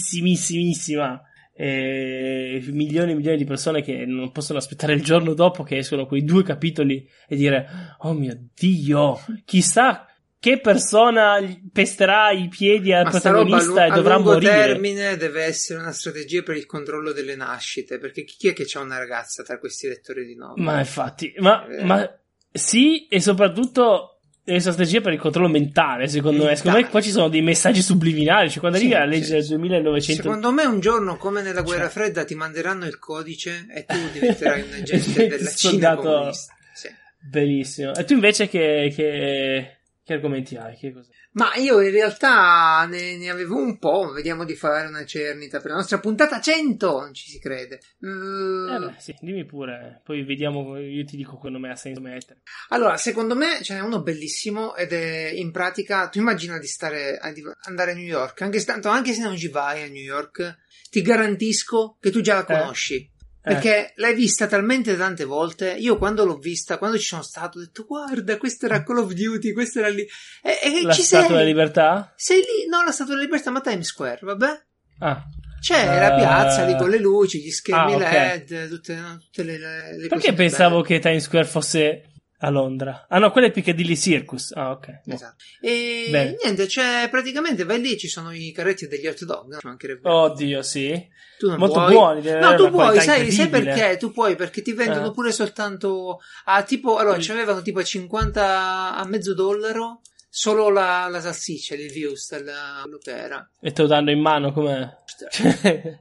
seguitissimissima. E milioni e milioni di persone che non possono aspettare il giorno dopo che escono quei due capitoli e dire: Oh mio dio, chissà che persona pesterà i piedi al Ma a, protagonista e a dovrà lungo morire. termine deve essere una strategia per il controllo delle nascite. Perché chi è che c'ha una ragazza tra questi lettori di nomi? Ma infatti, ma, Eh. ma sì, e soprattutto una strategia per il controllo mentale. Secondo me, secondo me, qua ci sono dei messaggi subliminali. Cioè, quando Sì, arrivi a sì, leggere il sì. 2900 Secondo me un giorno, come nella guerra Cioè- fredda, ti manderanno il codice e tu diventerai un agente della Cina comunista. Sì. Benissimo. E tu invece che, che, che argomenti hai? Che? Ma io in realtà ne, ne avevo un po', vediamo di fare una cernita per la nostra puntata 100, non ci si crede. Eh, Eh beh, sì, dimmi pure. Poi vediamo, io ti dico quando me ha senso mettere. Allora, secondo me ce n'è uno bellissimo ed è in pratica, tu immagina di stare a di- andare a New York, anche, se- tanto, anche se non ci vai a New York, ti garantisco che tu già la conosci. Eh. Perché l'hai vista talmente tante volte. Io quando l'ho vista, quando ci sono stato, ho detto: Guarda, questo era Call of Duty, questo era lì. E, e La ci Statua sei. della Libertà? Sei lì, no, la Statua della Libertà, ma Times Square, vabbè. Ah. C'è Eh, la piazza lì con le luci, gli schermi ah, ok. LED, tutte, tutte le, le, Perché pensavo belle. che Times Square fosse a Londra? Ah no, quello è Piccadilly Circus. Ah, ok. Esatto. E Bene. niente, cioè, praticamente vai lì, ci sono i carretti degli hot dog. No? Oddio, sì. tu non molto puoi. buoni, No, tu puoi, sai, sai perché? Tu puoi perché ti vendono Eh. pure soltanto a tipo, allora, ci avevano tipo a 50 a mezzo dollaro solo la, la salsiccia, il Wustel, quello che era. E te lo danno in mano come...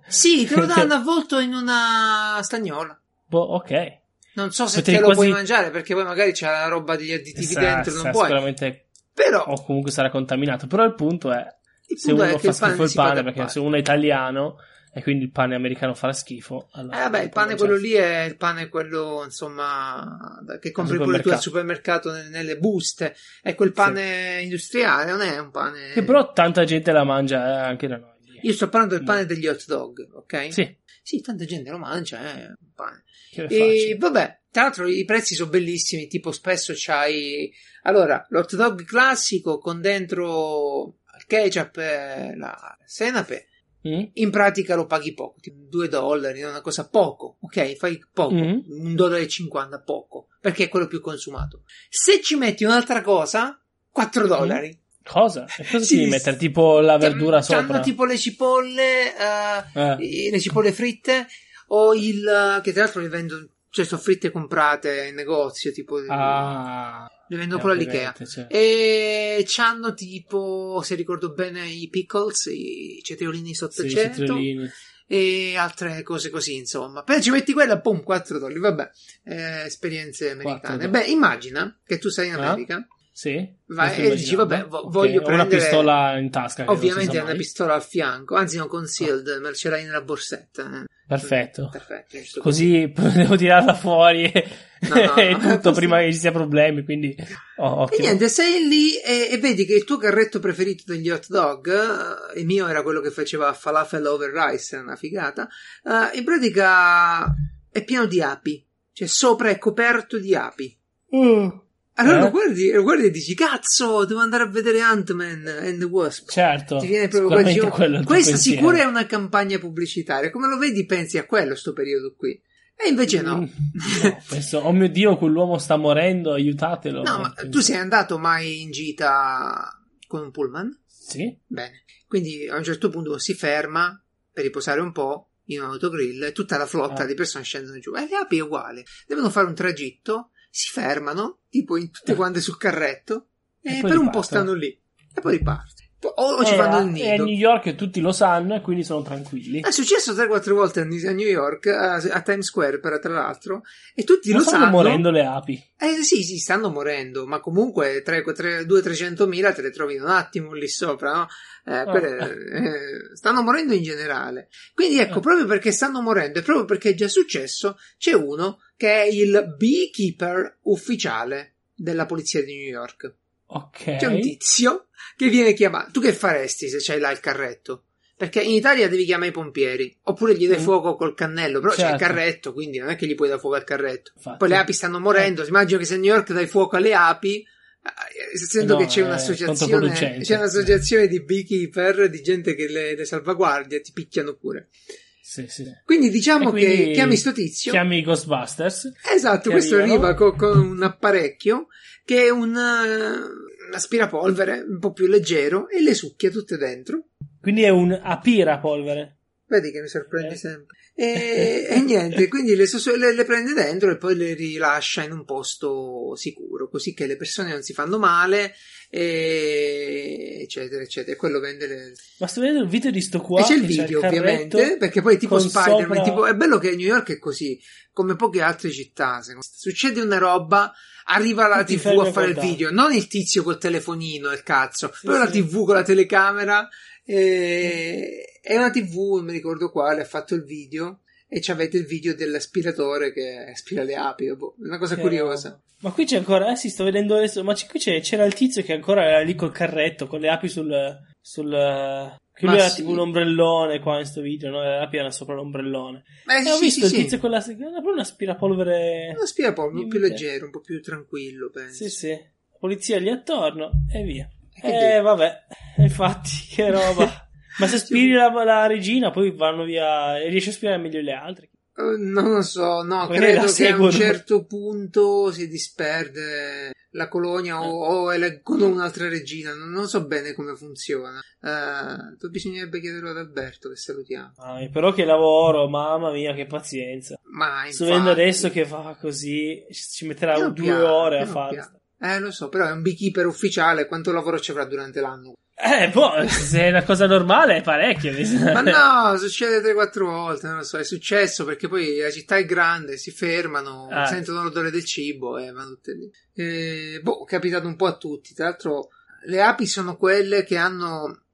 Sì, te lo danno avvolto in una stagnola. Boh, ok. Non so se Potevi te lo quasi- puoi mangiare perché poi magari c'è la roba degli additivi Sa- dentro, non sa puoi. Sicuramente Però o comunque sarà contaminato. Però il punto è il se punto uno è fa schifo il pane, perché pane. se uno è italiano e quindi il pane americano farà schifo. Allora Eh, vabbè, non il pane quello lì è il pane quello, insomma, che compri pure tu al supermercato nelle, nelle buste. È quel pane industriale, non è un pane... Che però tanta gente la mangia eh, anche da noi. Io sto parlando del pane degli hot dog, ok? Sì, Sì, tanta gente lo mangia, pane. che E vabbè, tra l'altro i prezzi sono bellissimi, tipo spesso c'hai... Allora, l'hot dog classico con dentro il ketchup e la senape, Mm? in pratica lo paghi poco, tipo 2 dollari, è una cosa poco, ok? Fai poco, Mm. un dollaro e 50 poco, perché è quello più consumato. Se ci metti un'altra cosa, 4 dollari. Cosa? E cosa Sì, devi sì. mettere? Tipo la verdura C'hanno sopra? tipo le cipolle, eh, Eh. i- le cipolle fritte o il che tra l'altro le vendono cioè sono fritte comprate in negozio tipo Ah, le vendono eh, pure all'Ikea ovviamente, cioè. e c'hanno tipo se ricordo bene i pickles i cetriolini Sì, i sott'aceto cetriolini. e altre cose così insomma poi ci metti quella boom 4 dollari vabbè eh, esperienze americane beh immagina che tu sei in Ah? Sì? Vai, e dici, vabbè, vo- Ok, voglio ho una prendere- pistola in tasca. ovviamente hai una pistola al fianco anzi non concealed me ce l'hai nella borsetta eh. Perfetto. perfetto Così devo tirarla fuori e, No, no, e no, tutto prima che ci sia problemi. Quindi, oh, E niente, sei lì e, e vedi che il tuo carretto preferito degli hot dog, eh, il mio era quello che faceva falafel over rice, è una figata, eh, in pratica è pieno di api, cioè sopra è coperto di api. Allora Eh? lo, guardi, lo guardi e dici, cazzo, devo andare a vedere Ant-Man and the Wasp. Certo, Ti viene proprio quello Questa sicura è una campagna pubblicitaria. Come lo vedi, pensi a quello sto periodo qui. E invece no. Mm, no, penso, oh mio Dio, quell'uomo sta morendo, aiutatelo. No, ma tu sei andato mai in gita con un pullman? Sì? Bene. Quindi a un certo punto si ferma per riposare un po' in un autogrill e tutta la flotta Ah. di persone scendono giù. E le api è uguale. Devono fare un tragitto, si fermano, tipo in tutte Eh. quante sul carretto, e, E per un po' stanno lì. E poi ripartono. O, ci Eh, fanno a- il E a nido. New York tutti lo sanno e quindi sono tranquilli. È successo 3-4 volte a New a York, a, a Times Square per, tra l'altro, e tutti Non lo stanno sanno. morendo le api. Eh sì, sì, stanno morendo, ma comunque 200-300 mila te le trovi in un attimo lì sopra, no? Eh, quelle, eh, stanno morendo in generale. Quindi ecco, Eh. proprio perché stanno morendo e proprio perché è già successo, c'è uno che è il beekeeper ufficiale della polizia di New York. Ok. C'è un tizio che viene chiamato. Tu che faresti se c'hai là il carretto? Perché in Italia devi chiamare i pompieri, oppure gli dai Mm. fuoco col cannello, però c'è il Certo. carretto, quindi non è che gli puoi dare fuoco al carretto. Infatti. Poi le api stanno morendo. Immagino che se a New York dai fuoco alle api, eh, essendo No, che c'è è un'associazione, c'è un'associazione di beekeeper, di gente che le, le salvaguardia, ti picchiano pure. Sì, sì. Quindi diciamo quindi che chiami sto tizio. Chiami i Ghostbusters. Esatto, questo arrivano. arriva co- con, un apparecchio che è un, eh, un aspirapolvere un po' più leggero e le succhia tutte dentro. Quindi è un apirapolvere. Vedi che mi sorprende Eh. sempre. E, e niente, quindi le, le- le prende dentro e poi le rilascia in un posto sicuro, così che le persone non si fanno male, e eccetera, eccetera. E quello vende le, Ma sto vedendo il video di sto qua. e c'è il video, carretto ovviamente, perché poi tipo con Spider-Man, sopra- tipo, è bello che New York è così, come poche altre città. secondo. Succede una roba, arriva la TV a fare il guardare. video, non il tizio col telefonino, il cazzo, Sì, però la sì. TV con la telecamera, e, e una TV, non mi ricordo quale, ha fatto il video. E c'avete il video dell'aspiratore che aspira le api, boh, una cosa Che curiosa. roba. Ma qui c'è ancora, eh sì, sto vedendo adesso, ma c'è- qui c'è- c'era il tizio che ancora era lì col carretto, con le api sul... sul che Ma lui era sì. tipo un ombrellone qua in sto video, no? Le api erano sopra l'ombrellone. Eh, e ho sì, visto sì, il sì. tizio con la... Proprio un aspirapolvere... Uno aspirapolvere un po' più leggero, un po' più tranquillo, penso. Sì, sì. La polizia lì attorno e via. E Eh, vabbè, infatti, che roba. Ma se aspiri la, la regina, poi vanno via riesci a aspirare meglio le altre. Eh, non lo so, no, Magari credo che a un certo punto si disperde la colonia o, o eleggono un'altra regina, non, non so bene come funziona. Poi bisognerebbe chiederlo ad Alberto che salutiamo. Ah, però che lavoro, mamma mia, che pazienza. Ma Sto infatti, vedendo adesso che fa così, ci metterà due piano, ore a piano. Eh, lo so, però è un beekeeper ufficiale, quanto lavoro ci avrà durante l'anno? Eh, boh, se è una cosa normale è parecchio. Ma no, succede 3-4 volte, non lo so, è successo perché poi la città è grande, si fermano, Ah. sentono l'odore del cibo e vanno tutte lì. Eh, boh, è capitato un po' a tutti. Tra l'altro, le api sono quelle che hanno.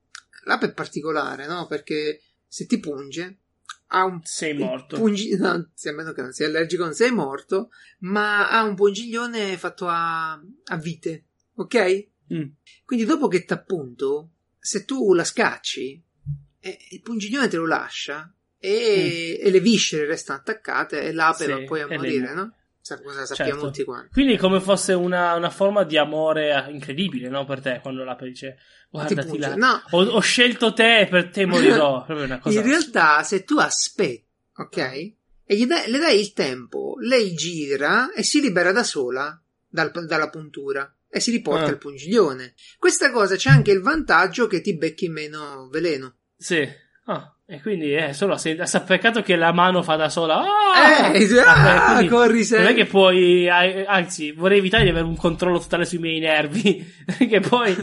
L'ape è particolare, no? Perché se ti punge, ha un Sei morto. pungi- no, a meno che non sia allergico, non sei morto, ma ha un pungiglione fatto a, a vite, ok? Mm. Quindi dopo che t'appunto, se tu la scacci, eh, il pungiglione te lo lascia e, e le viscere restano attaccate e l'ape Sì, va poi a morire, no? Sa cosa sappiamo Certo. tutti quanti. Quindi è come fosse una, una forma di amore incredibile, no? Per te, quando l'ape dice, Ti guardati là. No, Ho, ho scelto te e per te morirò. Proprio una cosa. in realtà se tu aspetti, ok? E gli dai- le dai il tempo, lei gira e si libera da sola dal- dalla puntura e si riporta Ah. il pungiglione. Questa cosa c'è anche il vantaggio che ti becchi meno veleno. Sì. Ah, e quindi è solo se, sa- peccato che la mano fa da sola. Ah! Eh, ah, quindi corri Non è sempre. che puoi, anzi, vorrei evitare di avere un controllo totale sui miei nervi, che poi,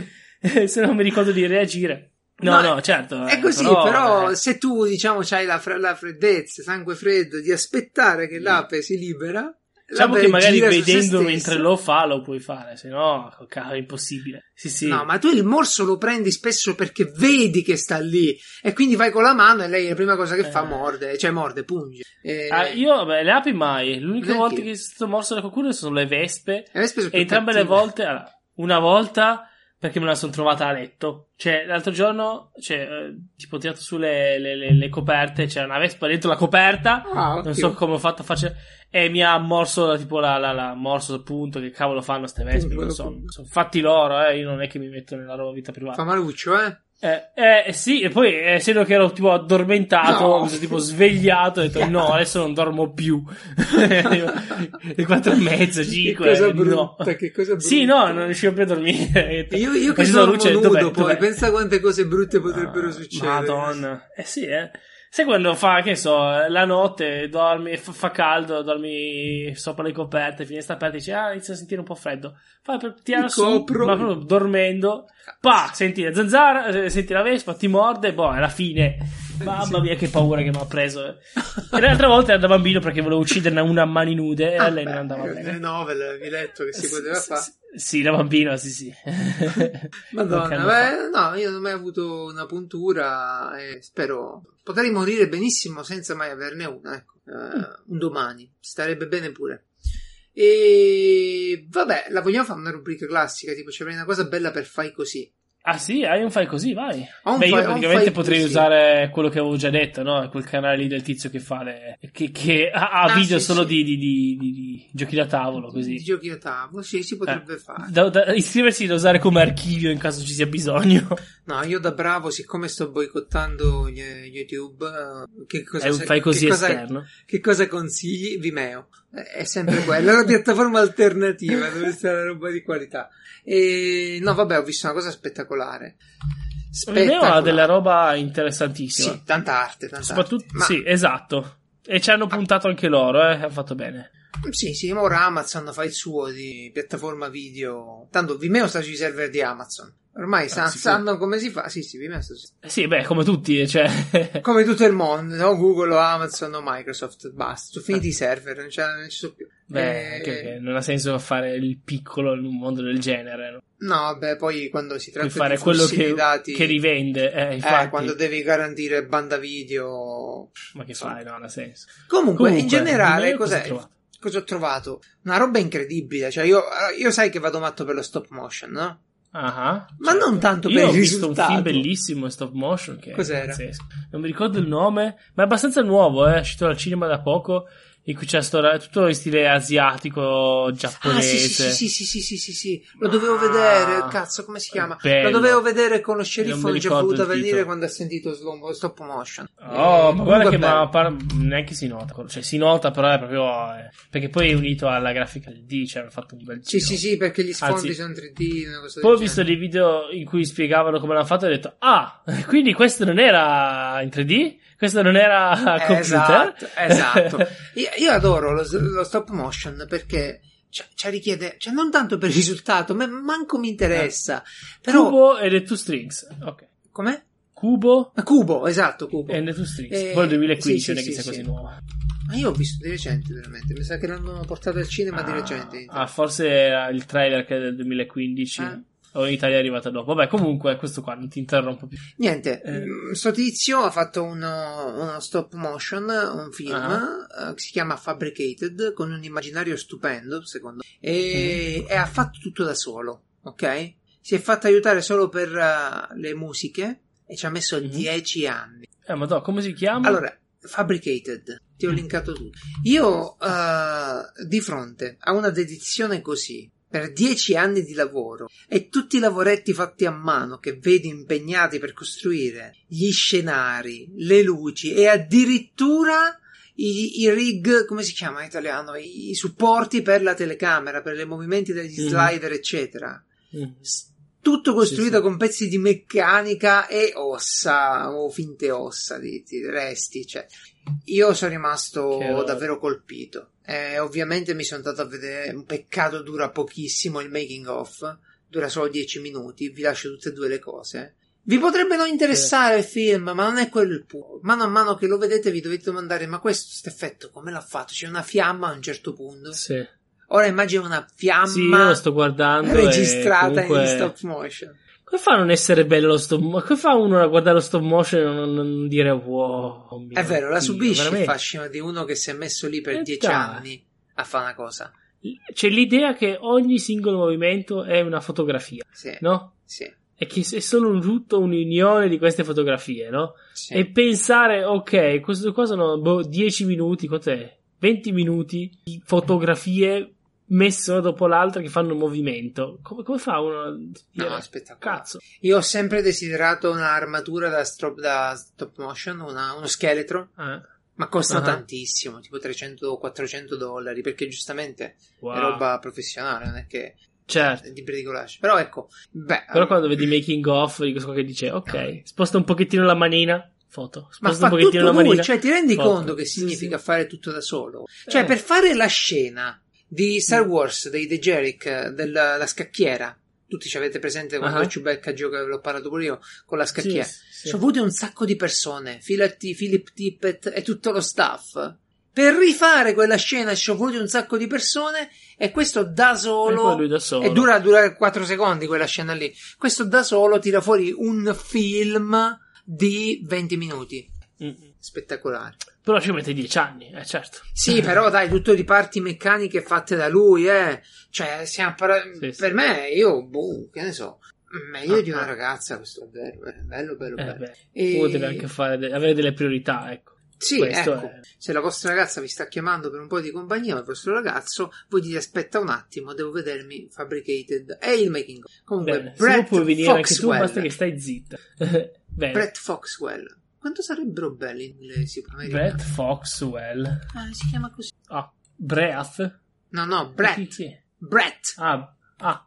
eh, se non mi ricordo di reagire. No, no, certo. È eh, così, però, però, eh, se tu, diciamo, hai la, fre- la freddezza, sangue freddo, di aspettare che l'ape si libera, Diciamo che magari vedendo mentre lo fa lo puoi fare, se no è impossibile. Sì, sì. No, ma tu il morso lo prendi spesso perché vedi che sta lì e quindi vai con la mano e lei la prima cosa che fa Eh. morde, cioè morde, punge. E... Ah, io, vabbè, le api mai. L'unica volta che sono stato morso da qualcuno sono le vespe. e le spese E più entrambe le cattive. volte, allora, una volta perché me la sono trovata a letto. Cioè, l'altro giorno, cioè, eh, tipo, ho tirato su le, le- le- le coperte, c'era una vespa dentro la coperta. Ah, Non so come ho fatto a farci. E mi ha morso, tipo, la, la, la morso appunto. Che cavolo fanno ste vespe? Non so. Sono fatti loro, eh. Io non è che mi metto nella loro vita privata. Fa maluccio, eh? Eh, eh, eh, sì, e poi eh, essendo che ero tipo addormentato, No. mi sono tipo svegliato e ho detto no, adesso non dormo più. Le quattro e mezza, Che cinque. cosa no. brutta, che cosa brutta. Sì, no, non riuscivo più a dormire. Io, io che sono luce, nudo dov'è? poi, Dov'è? pensa quante cose brutte potrebbero Ah, succedere. Madonna. Eh sì, eh. Sai quando fa, che so, la notte dormi, fa, fa caldo, dormi sopra le coperte, finestra aperta, dici, ah, inizia a sentire un po' freddo. Fai per tirare su, copro. ma proprio dormendo, pa, senti la zanzara, eh, senti la vespa, ti morde, boh, è la fine. Mamma mia, che paura che mi ha preso. eh. E le altre volte ero da bambino perché volevo ucciderne una a mani nude e a lei non andava Nelle bene. novel avevi letto che si poteva fare. sì, da bambino, sì, sì. Madonna, beh, no, io non ho mai avuto una puntura e spero potrei morire benissimo senza mai averne una, ecco, Eh, un domani, starebbe bene pure. E vabbè, la vogliamo fare una rubrica classica, tipo c'è una cosa bella per fai così. Ah sì, hai un fai così, vai. Beh, fai- io praticamente potrei così. usare quello che avevo già detto, no? Quel canale lì del tizio che fa le... che, che ha, ha Ah, video sì, solo sì. Di, di- di- di- di giochi da tavolo, Di così. giochi da tavolo, sì, si potrebbe Eh, fare. Da, da- iscriversi da usare come archivio in caso ci sia bisogno. No, io da bravo, siccome sto boicottando YouTube, eh, che cosa, È un fai così che cosa, esterno. che cosa consigli? Vimeo. È sempre quella, è la piattaforma alternativa dove sta la roba di qualità. E no, vabbè, ho visto una cosa spettacolare. Vimeo ha della roba interessantissima. Sì, tanta arte, tanta Soprattutto, arte. Ma- sì, esatto. E ci hanno puntato anche loro, eh. Ha fatto bene. Sì, sì, ora Amazon fa il suo di piattaforma video. Tanto Vimeo sta sui server di Amazon. Ormai sa- Ah, sicuro. sanno come si fa. Sì, sì, Vimeo sta su- Eh Sì, beh, come tutti, eh, cioè. Come tutto il mondo, no? Google o Amazon o Microsoft, basta. Sono finiti i server, non, c'è- non ci sono più. Beh, Eh, non ha senso fare il piccolo in un mondo del genere, no? No, vabbè, poi quando si tratta fare di quello flussi che, dati, che rivende, eh, infatti. eh, quando devi garantire banda video. Ma che fai? No, non ha senso. Comunque, in Comunque, generale, Vimeo cosa cos'è? hai trovato? Cosa ho trovato? Una roba incredibile. Cioè, io, io sai che vado matto per lo stop motion, no? Ah, Ma certo. non tanto Io per ho il visto un film bellissimo in stop motion che Cos'era? Non mi ricordo il nome, ma è abbastanza nuovo, eh, è uscito al cinema da poco. In cui c'è sto, tutto in stile asiatico, Ah, giapponese. sì, sì, sì, sì, sì, sì, sì, sì. Lo dovevo Ah, vedere. Cazzo, come si chiama? bello. Lo dovevo vedere con lo sceriffo. Non ci è voluto il venire quando ha sentito slow, stop motion. Oh, Eh, ma guarda che ma par- neanche si nota. Cioè, si nota, però è proprio. eh, perché poi è unito alla grafica del D, cioè hanno fatto un bel Sì, giro. sì, sì, perché gli sfondi Anzi, sono 3D. Una cosa Poi ho visto dei video in cui spiegavano come l'hanno fatto e ho detto: Ah, quindi questo non era in 3D? Questo non era computer? Esatto, esatto. Io, io adoro lo, lo stop motion perché cioè richiede, cioè non tanto per il risultato, ma manco mi interessa. Però, Cubo e The Two Strings. Ok. com'è? Cubo Ah, Cubo, esatto, Cubo. e The Two Strings. Eh, Poi il 2015 sì, non è sì, che sia sì, così sì. nuova. Ma io ho visto di recente, veramente. Mi sa che l'hanno portato al cinema di Ah, recente. Ah, forse era il trailer che è del 2015. Eh. O in Italia è arrivata dopo. Vabbè, comunque, questo qua non ti interrompo più. Niente, Eh. mm, sto tizio ha fatto uno, uno stop motion, un film Ah. eh, che si chiama Fabricated, con un immaginario stupendo, secondo me, e, e ha fatto tutto da solo, ok? Si è fatto aiutare solo per eh, le musiche e ci ha messo Mhm. 10 anni. Eh, ma come si chiama? Allora, Fabricated, ti ho Mm. linkato tutto. Io, eh, di fronte a una dedizione così, per dieci anni di lavoro e tutti i lavoretti fatti a mano che vedi impegnati per costruire gli scenari, le luci e addirittura i, i rig, come si chiama in italiano? I, i supporti per la telecamera, per i movimenti degli Mhm. slider, eccetera. Mm. Tutto costruito Sì, sì. con pezzi di meccanica e ossa o finte ossa di, di resti. Cioè. Io sono rimasto Che davvero colpito. E ovviamente mi sono andato a vedere. Un peccato dura pochissimo il making of, dura solo 10 minuti. Vi lascio tutte e due le cose. Vi potrebbe non interessare il film, ma non è quello il punto. Mano a mano che lo vedete, vi dovete domandare: ma questo st effetto come l'ha fatto? C'è una fiamma a un certo punto. Sì. Ora immagina una fiamma Sì, sto guardando. registrata comunque... in stop motion. Come fa a non essere bello lo stop motion? Come fa uno a guardare lo stop motion e non, non dire wow? mio È vero, la Dio, subisci il veramente? fascino di uno che si è messo lì per Eh, dieci anni a fare una cosa. C'è l'idea che ogni singolo movimento è una fotografia, Sì, no? sì, E che è solo un tutto un'unione di queste fotografie, no? sì. E pensare, ok, questo qua sono boh, 10 minuti, cos'è? 20 minuti di fotografie messe una dopo l'altra che fanno un movimento. Come, come fa uno dire, No, spettacolare. cazzo? Io ho sempre desiderato un'armatura da, stop, da stop motion, una- uno scheletro, Eh, ma costano Ah. tantissimo, tipo 300 o 400 dollari, perché giustamente wow. è roba professionale, non è che Certo. è di bricolage. Però ecco, beh, Però quando vedi making off di questo che dice, ok, sposta un pochettino la manina, foto. Ma Sposta fa un tutto pochettino la lui, manina. cioè ti rendi foto. conto che Sì, significa sì. fare tutto da solo? Cioè Eh. per fare la scena di Star Mm. Wars, dei The Jerick, della la scacchiera, tutti ci avete presente quando Ah. Chewbacca gioca, l'ho parlato pure io, con la scacchiera. Sì, sì. Sono volute un sacco di persone, Philip, Philip Tippett e tutto lo staff. Per rifare quella scena ci sono voluti un sacco di persone e questo da E solo... lui da solo. E dura, dura 4 secondi quella scena lì. Questo da solo tira fuori un film di 20 minuti. Mm. Spettacolare. Però ci mette 10 anni, eh certo. Sì, però dai, tutto di parti meccaniche fatte da lui, eh. Cioè, siamo par- Sì, sì. per me, io, boh, che ne so, meglio Ah, di una ah. ragazza, questo è bello, eh, bello, bello, Eh, bello. E- uno deve anche fare avere delle priorità, ecco. Sì, Questo ecco, è- se la vostra ragazza vi sta chiamando per un po' di compagnia, o il vostro ragazzo, voi dite aspetta un attimo, devo vedermi Fabricated e il making of. Comunque, Bene, se Brett puoi venire anche tu, Foxwell. basta che stai zitta. Brett Foxwell. Quanto sarebbero belli in americani? Brett Foxwell. Ah, si chiama così. Ah, Breath? No, no, Brett. Brett. Ah, ah,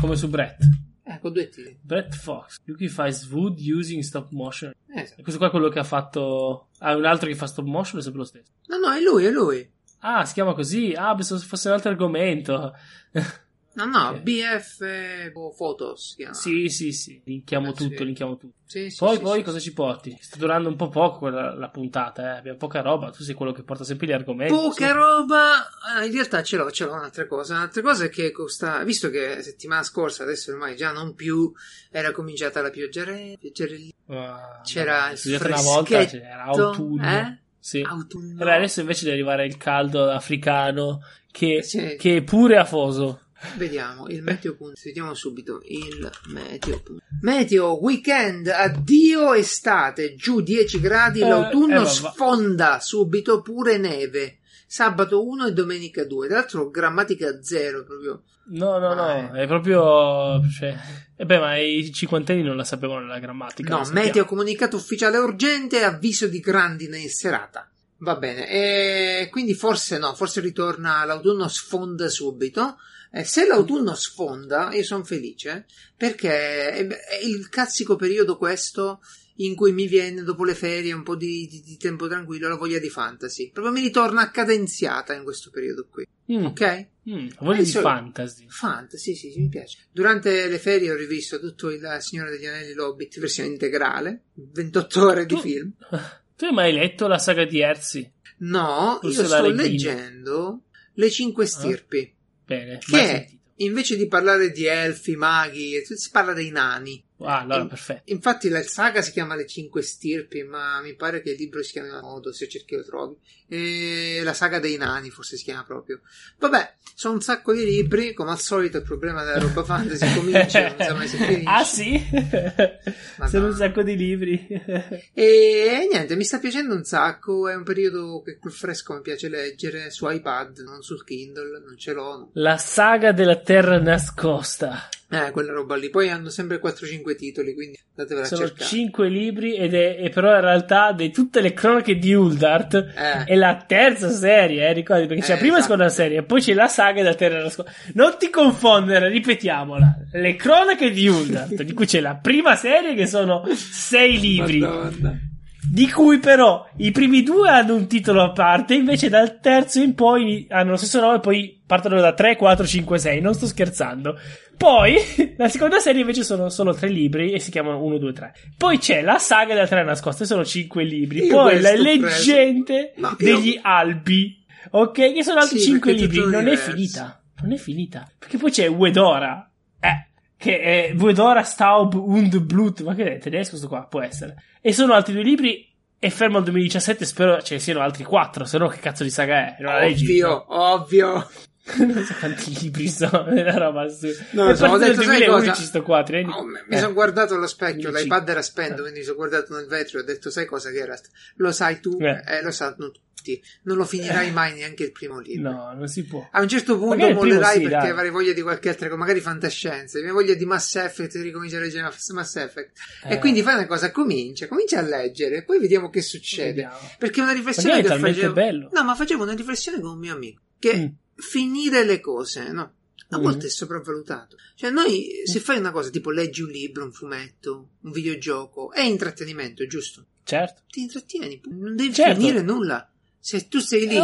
come su Brett. Ecco, due T. Brett Fox. Yuki fa Wood using stop motion. Esatto. E questo qua è quello che ha fatto. Ah, un altro che fa stop motion è sempre lo stesso? No, no, è lui, è lui. Ah, si chiama così. Ah, pensavo fosse un altro argomento. No, no, Ok. BF o Photos. Sì, sì, sì. Linkiamo Eh, sì. tutto, linkiamo tutto. Sì, sì, Poi, sì, poi sì, cosa sì. ci porti? Sta durando un po' poco quella, la puntata, eh. Abbiamo poca roba. Tu sei quello che porta sempre gli argomenti. Poca sì. roba. Ah, in realtà ce l'ho, ce l'ho un'altra cosa. Un'altra cosa è che costa. Visto che settimana scorsa, adesso ormai già non più, era cominciata la pioggerella. pioggerellina, Ah, C'era il studiato una volta, freschetto, c'era autunno. eh? Sì. Autunno. Vabbè, adesso invece deve arrivare il caldo africano che, Sì. che è pure afoso. Vediamo il meteo. Vediamo subito il meteo. Meteo weekend, addio estate, giù 10 gradi, Eh, l'autunno eh, sfonda subito pure neve. Sabato 1 e domenica 2. Tra l'altro grammatica 0 proprio. No, no, no, Ah, è proprio. Cioè... E beh, ma i cinquantenni non la sapevano la grammatica. No, meteo comunicato ufficiale urgente, avviso di grandine in serata. Va bene, e quindi forse no, forse ritorna l'autunno sfonda subito. Eh, se l'autunno sfonda, io sono felice perché è, è il cazzico periodo questo in cui mi viene dopo le ferie un po' di, di- di tempo tranquillo la voglia di fantasy. Proprio mi ritorna cadenziata in questo periodo qui. Mm, Ok? Mm, voglio Eh, di fantasy. Fantasy, sì, sì, mi piace. Durante le ferie ho rivisto tutto il Signore degli Anelli L'Hobbit, versione integrale, 28 ore di Tu- film. Tu hai mai letto la saga di Erzi? No, io Ursula sto leggendo Le Cinque Stirpi. Bene, Che. Invece di parlare di elfi, maghi, si parla dei nani. Ah, allora, In- perfetto. Infatti la saga si chiama Le Cinque Stirpi, ma mi pare che il libro si chiami in modo, se cerchi lo trovi. E la saga dei nani forse si chiama proprio. Vabbè, sono un sacco di libri, come al solito il problema della roba fantasy comincia, non sa mai se finisce. ah, sì? Sono un sacco di libri. E niente, mi sta piacendo un sacco, è un periodo che col fresco mi piace leggere su iPad, non sul Kindle, non ce l'ho. no. la saga della terra nascosta. Eh, quella roba lì. Poi hanno sempre 4-5 titoli, quindi datevela a Sono cercare. 5 libri ed è, e però in realtà di tutte le cronache di Uldart Eh. è la terza serie, eh, ricordi? Perché c'è Eh, la prima e la esatto. seconda serie, poi c'è la saga della terra nascosta. Non ti confondere, ripetiamola. Le cronache di Uldart, di cui c'è la prima serie che sono 6 libri. Madonna. Di cui però i primi due hanno un titolo a parte, invece dal terzo in poi hanno lo stesso nome, poi partono da 3, 4, 5, 6. Non sto scherzando. Poi la seconda serie invece sono solo tre libri e si chiamano 1, 2, 3. Poi c'è la saga della terra nascosta, e sono 5 libri. Io poi la leggende No, io- degli albi, ok? Che sono altri Sì, 5 perché è libri. Non è diverso. finita. Non è finita. Perché poi c'è Wedora. Che è Wedora Staub und Blut. Ma che è tedesco questo qua? Può essere. E sono altri due libri. E fermo al 2017. Spero ce ne siano altri quattro. Se no, che cazzo di saga è? Non? Ovvio, ovvio. non so quanti libri sono. È una roba su. No, so, ho detto, nel sai 2011 cosa? sto qua. tre Oh, mi Eh. sono guardato allo specchio, Dici. l'iPad era spento, Eh. quindi mi sono guardato nel vetro e ho detto, sai cosa che era? Lo sai tu? Eh. Eh, lo sanno tutti. Non lo finirai mai neanche il primo libro. No, non si può. A un certo punto mollerai sì, perché dai. avrai voglia di qualche altra cosa, magari fantascienza, mi voglia di Mass Effect e ricominciare a leggere Mass Effect. E Eh. quindi fai una cosa, comincia, comincia a leggere, poi vediamo che succede. Vediamo. Perché una riflessione che facevo. bello. No, ma facevo una riflessione con un mio amico. Che Mm. Finire le cose, no? A Mm. volte è sopravvalutato. Cioè, noi, se fai una cosa tipo leggi un libro, un fumetto, un videogioco, è intrattenimento, giusto? Certo. Ti intrattieni, non devi Certo. finire nulla. Se tu sei lì,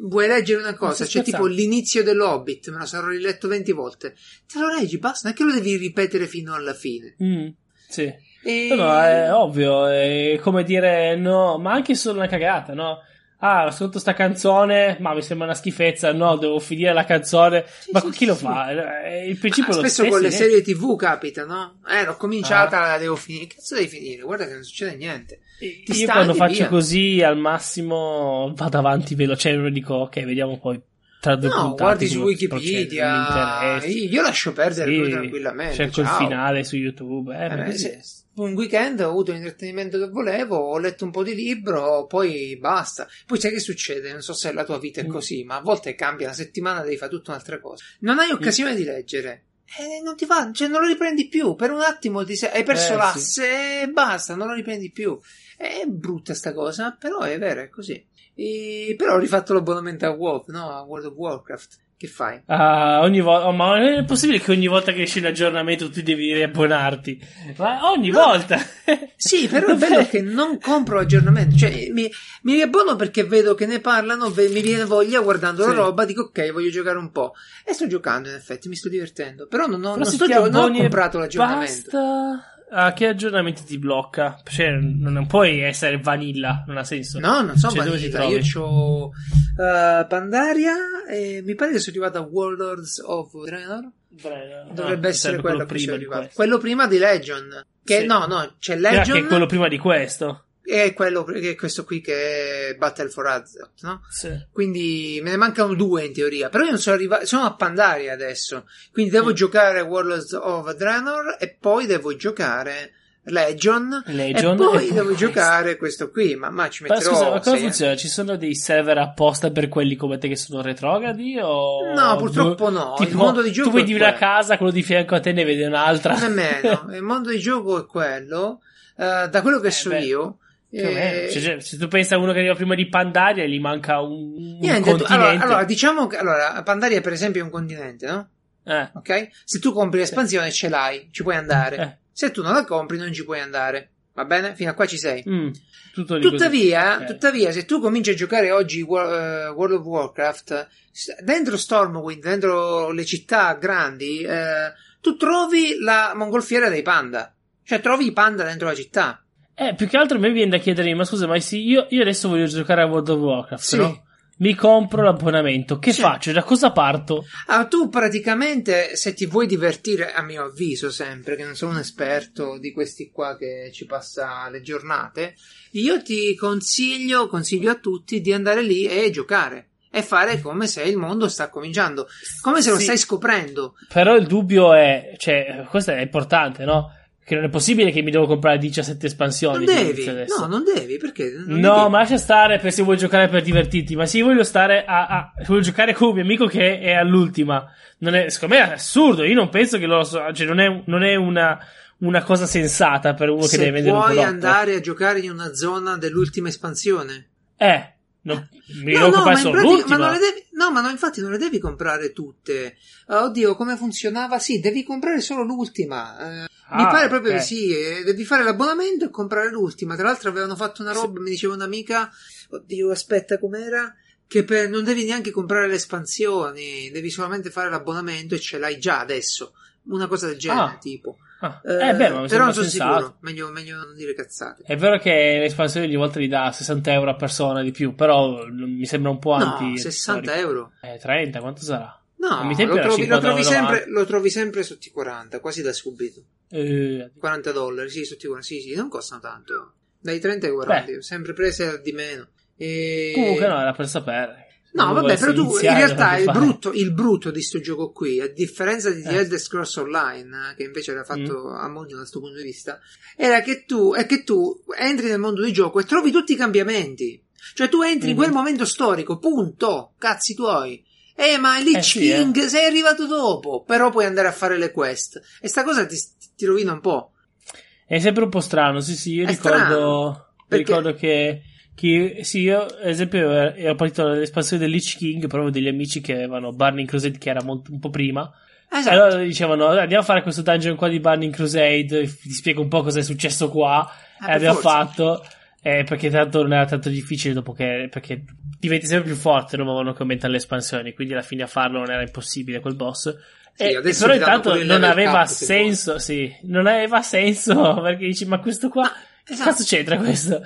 vuoi leggere una cosa, c'è tipo scherzando. l'inizio dell'Hobbit, me lo sarò riletto 20 volte, te lo leggi, basta, non è che lo devi ripetere fino alla fine. Mm, sì. E... No, è ovvio, è come dire no, ma anche solo una cagata, no? Ah, ho ascoltato sta canzone, ma mi sembra una schifezza, no, devo finire la canzone. Sì, ma sì, chi lo sì. fa? Eh, Il principio Ah, lo spesso stesso. con le eh. serie TV capita, no? Eh, l'ho cominciata, Ah. la devo finire. Che cazzo devi finire? Guarda che non succede niente. Ti Io stanchi, quando faccio via. così, al massimo vado avanti velocemente e dico, ok, vediamo poi tra due No, guardi su Wikipedia. Io, io lascio perdere Sì, tranquillamente. Cerco il ciao. finale su YouTube. Eh, Eh, se- un weekend ho avuto l'intrattenimento che volevo, ho letto un po' di libro, poi basta. Poi sai che succede? Non so se la tua vita è Mm. così, ma a volte cambia una settimana, devi fare tutta un'altra cosa. Non hai occasione di leggere. Eh, non ti va, cioè non lo riprendi più. Per un attimo ti sei, hai perso Eh, l'asse e basta, non lo riprendi più. È brutta sta cosa, però è vero, è così. E- però ho rifatto l'abbonamento a WoW, no? A World of Warcraft. Che fai? Ah, ogni volta, ma non è possibile che ogni volta che esce un aggiornamento tu devi riabbonarti? Ma ogni No. volta! Sì, però è bello che non compro aggiornamenti, cioè mi, mi riabbono perché vedo che ne parlano, mi viene voglia guardando la Sì. roba, dico ok, voglio giocare un po'. E sto giocando in effetti, mi sto divertendo, però non ho, Però non sto gio- non ho comprato l'aggiornamento. Basta. Ah, che aggiornamenti ti blocca? Cioè, non, puoi essere vanilla, non ha senso. No, non so Cioè, vanilla, trovi? io ho uh, Pandaria e mi pare che sono arrivato a Warlords of Draenor. No, Dovrebbe essere sarebbe quello, a cui prima di. Quello prima di Legion. Che Sì. no, no, c'è Ah, Legion che è quello prima di questo. E quello che è questo qui che è Battle for Azeroth, no? Sì. Quindi me ne mancano due in teoria. Però io non sono arrivato. Sono a Pandaria adesso. Quindi devo Mm. giocare Warlords of Draenor e poi devo giocare Legion. Legion e poi e poi devo questo. giocare questo qui. Ma, ma ci Ma metterò. scusa, ma come sei funziona? Ci sono dei server apposta per quelli come te che sono retrogradi? O... No, purtroppo no. Tipo, Il mondo di gioco Tu vedi è una casa, quello di fianco a te ne vede un'altra. Nemmeno. Il mondo di gioco è quello. Eh, da quello che Eh, so beh. io. Eh, Cioè, cioè, se tu pensi a uno che arriva prima di Pandaria gli manca un, un Niente, tu- continente. allora, allora, diciamo che allora, Pandaria per esempio è un continente, no? Eh, Ok? Se tu compri l'espansione ce l'hai, ci puoi andare. Eh. Se tu non la compri non ci puoi andare. Va bene? Fino a qua ci sei. Mm, Tuttavia, così. Eh. tuttavia, se tu cominci a giocare oggi eh, World of Warcraft, dentro Stormwind, dentro le città grandi, eh, tu trovi la mongolfiera dei panda. Cioè, trovi i panda dentro la città. Eh, più che altro a me viene da chiedermi, ma scusa, ma sì, io, io adesso voglio giocare a World of Warcraft, Sì. no? Mi compro l'abbonamento, che Sì. faccio? Da cosa parto? Ah, tu praticamente, se ti vuoi divertire, a mio avviso sempre, che non sono un esperto di questi qua che ci passa le giornate, io ti consiglio, consiglio a tutti di andare lì e giocare. E fare come se il mondo sta cominciando, come se lo Sì. stai scoprendo. Però il dubbio è, cioè, questo è importante, no? Che non è possibile che mi devo comprare 17 espansioni. Non devi, no, non devi, perché? Non No, devi. ma lascia stare per se vuoi giocare per divertirti. Ma se io voglio stare a, a- voglio giocare con un mio amico che è all'ultima. Non è, secondo me è assurdo. Io non penso che loro, so- cioè, non è, non è una, una cosa sensata per uno che se deve vendere un puoi prodotto. andare a giocare in una zona dell'ultima espansione. Eh, non, mi No, no, ma pratica- ma non le devi, no, ma no, infatti non le devi comprare tutte. Ah, oddio, come funzionava? Sì, devi comprare solo l'ultima. Eh, mi Ah, pare proprio ok. di sì. eh, devi fare l'abbonamento e comprare l'ultima. Tra l'altro avevano fatto una roba, mi diceva un'amica. Oddio, aspetta, com'era? Che per- non devi neanche comprare le espansioni, devi solamente fare l'abbonamento e ce l'hai già adesso. Una cosa del genere, Ah. tipo. Ah, Eh, eh, beh, ma però non sono sensato. sicuro. Meglio, meglio non dire cazzate. È vero che l'espansione ogni volta li dà 60 euro a persona di più, però mi sembra un po' anti. No, 60 euro. Eh, 30, quanto sarà? No, lo trovi, lo, 50,90. trovi sempre, lo trovi sempre sotto i 40, quasi da subito. Eh, 40 dollari, sì, sotto i 40, sì, sì, non costano tanto. Dai 30 ai 40, sempre prese di meno. E... Comunque no, era per sapere. No, vabbè, però tu in realtà il brutto, il brutto di sto gioco qui, a differenza di The Eh. Elder Scrolls Online, eh, che invece era fatto Mm. a mondo da questo punto di vista, era che tu, è che tu entri nel mondo di gioco e trovi tutti i cambiamenti. Cioè tu entri in Mhm. quel momento storico, punto, cazzi tuoi. Eh, ma Lich Eh sì, King sei arrivato dopo, però puoi andare a fare le quest. E sta cosa ti, ti rovina un po'. È sempre un po' strano, sì, sì, io ricordo, ricordo che, che, sì, io, ad esempio, ero ero partito dall'espansione del Lich King, avevo degli amici che avevano Burning Crusade, che era molto, un po' prima, Esatto. allora dicevano, "Dai, andiamo a fare questo dungeon qua di Burning Crusade, ti spiego un po' cosa è successo qua, Eh, e abbiamo forza. fatto, eh, perché tanto non era tanto difficile dopo che, perché diventi sempre più forte no, man mano che aumentano le espansioni, quindi alla fine a farlo non era impossibile quel boss. Sì, adesso però intanto non aveva senso, sì, non aveva senso perché dici, ma questo qua, esatto. cazzo c'entra questo?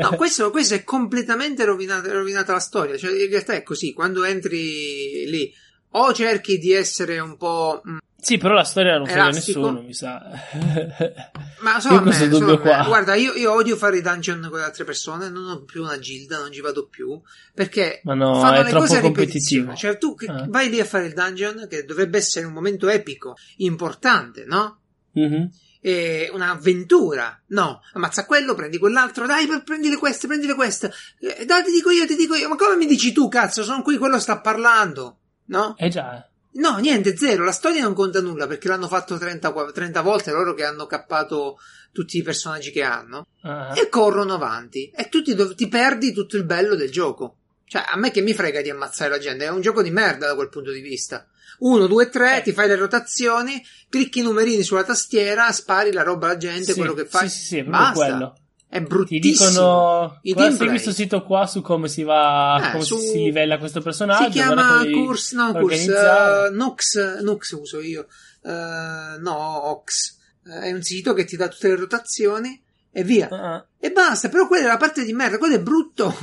No, questo, questo è completamente rovinato- rovinata la storia. Cioè, in realtà è così: quando entri lì, o cerchi di essere un po'. mm, sì, però la storia non frega nessuno, mi sa. Ma solo Io me, qua. Guarda, io, io odio fare i dungeon con le altre persone. Non ho più una gilda, non ci vado più. Perché Ma no, fanno è le troppo cose competitivo. Cioè, tu Ah. vai lì a fare il dungeon, che dovrebbe essere un momento epico, importante, no? Mhm. E un'avventura. No, ammazza quello, prendi quell'altro, dai, pre- prendile queste, prendile queste. Eh, dai, ti dico io, ti dico io. Ma come mi dici tu, cazzo? Sono qui, quello sta parlando. No? Eh già, No, niente, zero. La storia non conta nulla perché l'hanno fatto 30, qua- 30 volte loro che hanno cappato tutti i personaggi che hanno Ah. e corrono avanti. E tu ti, ti perdi tutto il bello del gioco. Cioè, a me che mi frega di ammazzare la gente? È un gioco di merda da quel punto di vista. 1, 2, 3, Eh. ti fai le rotazioni, clicchi i numerini sulla tastiera, spari la roba alla gente, Sì, quello che fai. Sì, sì, sì, è proprio Basta. quello. È Ti bruttissimo. dicono I guarda, questo sito qua su come si va Eh, come su- si livella questo personaggio Si chiama Course, no, organizzare. uh, Nux, Nux uso io, Uh, no, Ox. Uh, è un sito che ti dà tutte le rotazioni e via. Ah. E basta, però quella è la parte di merda, quello è brutto,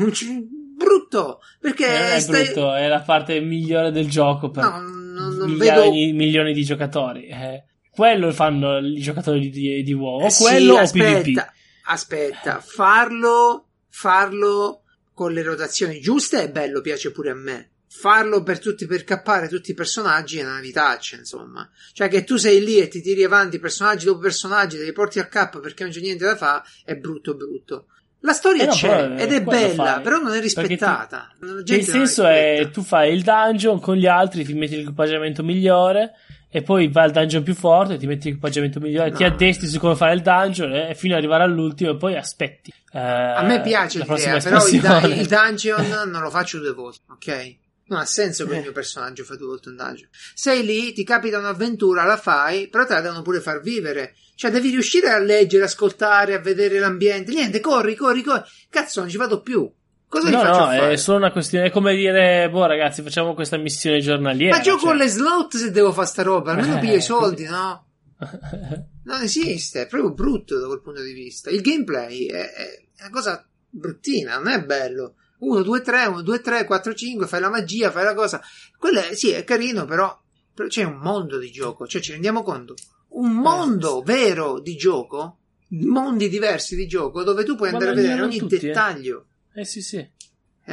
brutto, perché Eh, non è stai- brutto, è la parte migliore del gioco per No, non, non vedo... milioni di giocatori eh. quello fanno i giocatori di, di WoW o Eh sì, quello o aspetta, PvP aspetta, farlo, farlo con le rotazioni giuste è bello, piace pure a me. Farlo per tutti, per cappare tutti i personaggi è una vitaccia, insomma. Cioè che tu sei lì e ti tiri avanti personaggi dopo personaggi, te li porti al cap perché non c'è niente da fare, è brutto brutto. La storia Eh no, c'è però, ed è bella, fai. però non è rispettata. Gente il senso è tu fai il dungeon con gli altri ti metti l'equipaggiamento migliore e poi vai al dungeon più forte ti metti l'equipaggiamento migliore No. ti addestri su come fare il dungeon eh, fino ad arrivare all'ultimo e poi aspetti eh, A me piace l'idea, però il, il dungeon non lo faccio due volte, ok? Non ha senso che Eh. il mio personaggio fa due volte un dungeon. Sei lì, ti capita un'avventura, la fai, però te la devono pure far vivere. Cioè, devi riuscire a leggere, ascoltare, a vedere l'ambiente. Niente, corri, corri, corri. Cazzo, non ci vado più. Cosa No, no, è solo una questione. È come dire, boh, ragazzi, facciamo questa missione giornaliera. Ma gioco cioè. con le slot se devo fare sta roba, almeno Eh, piglio i soldi, così. no? Non esiste, è proprio brutto da quel punto di vista. Il gameplay è, è una cosa bruttina, non è bello. 1, 2, 3, 1, 2, 3, 4, 5, fai la magia, fai la cosa. Quello è, sì, è carino, però, però c'è un mondo di gioco, cioè ci rendiamo conto? Un mondo vero di gioco, mondi diversi di gioco, dove tu puoi andare a vedere ogni tutti, eh. dettaglio. Eh sì, sì.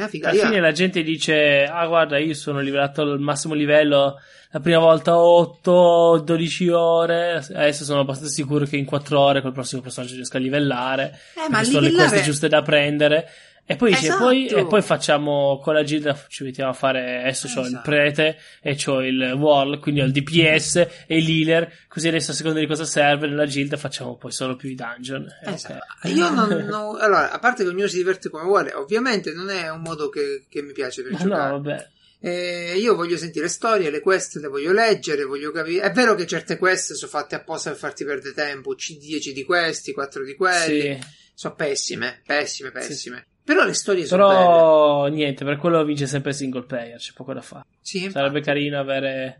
Figa. Alla fine la gente dice: Ah, guarda, io sono livellato al massimo livello la prima volta 8, 12 ore. Adesso sono abbastanza sicuro che in 4 ore col prossimo personaggio riesco a livellare. Eh, ma perché sono le livellare- queste giuste da prendere. E poi dice: Esatto. poi, e poi facciamo con la gilda. Ci mettiamo a fare. Adesso c'ho il Esatto. prete e c'ho il wall. Quindi ho il DPS e l'healer. Così adesso, a seconda di cosa serve, nella gilda facciamo poi solo più i dungeon. Eh, Esatto. ok. Io non, non- allora, a parte che ognuno si diverte come vuole, ovviamente non è un modo che, che mi piace per Ma giocare. no, vabbè. Eh, io voglio sentire storie, le quest le voglio leggere, voglio capire. È vero che certe quest sono fatte apposta per farti perdere tempo, C- 10 di questi, 4 di quelli. Sì. Sono pessime, pessime, pessime. Però le storie sono belle. Però niente, per quello vince sempre il single player, c'è poco da fare. Sì. Sarebbe carino avere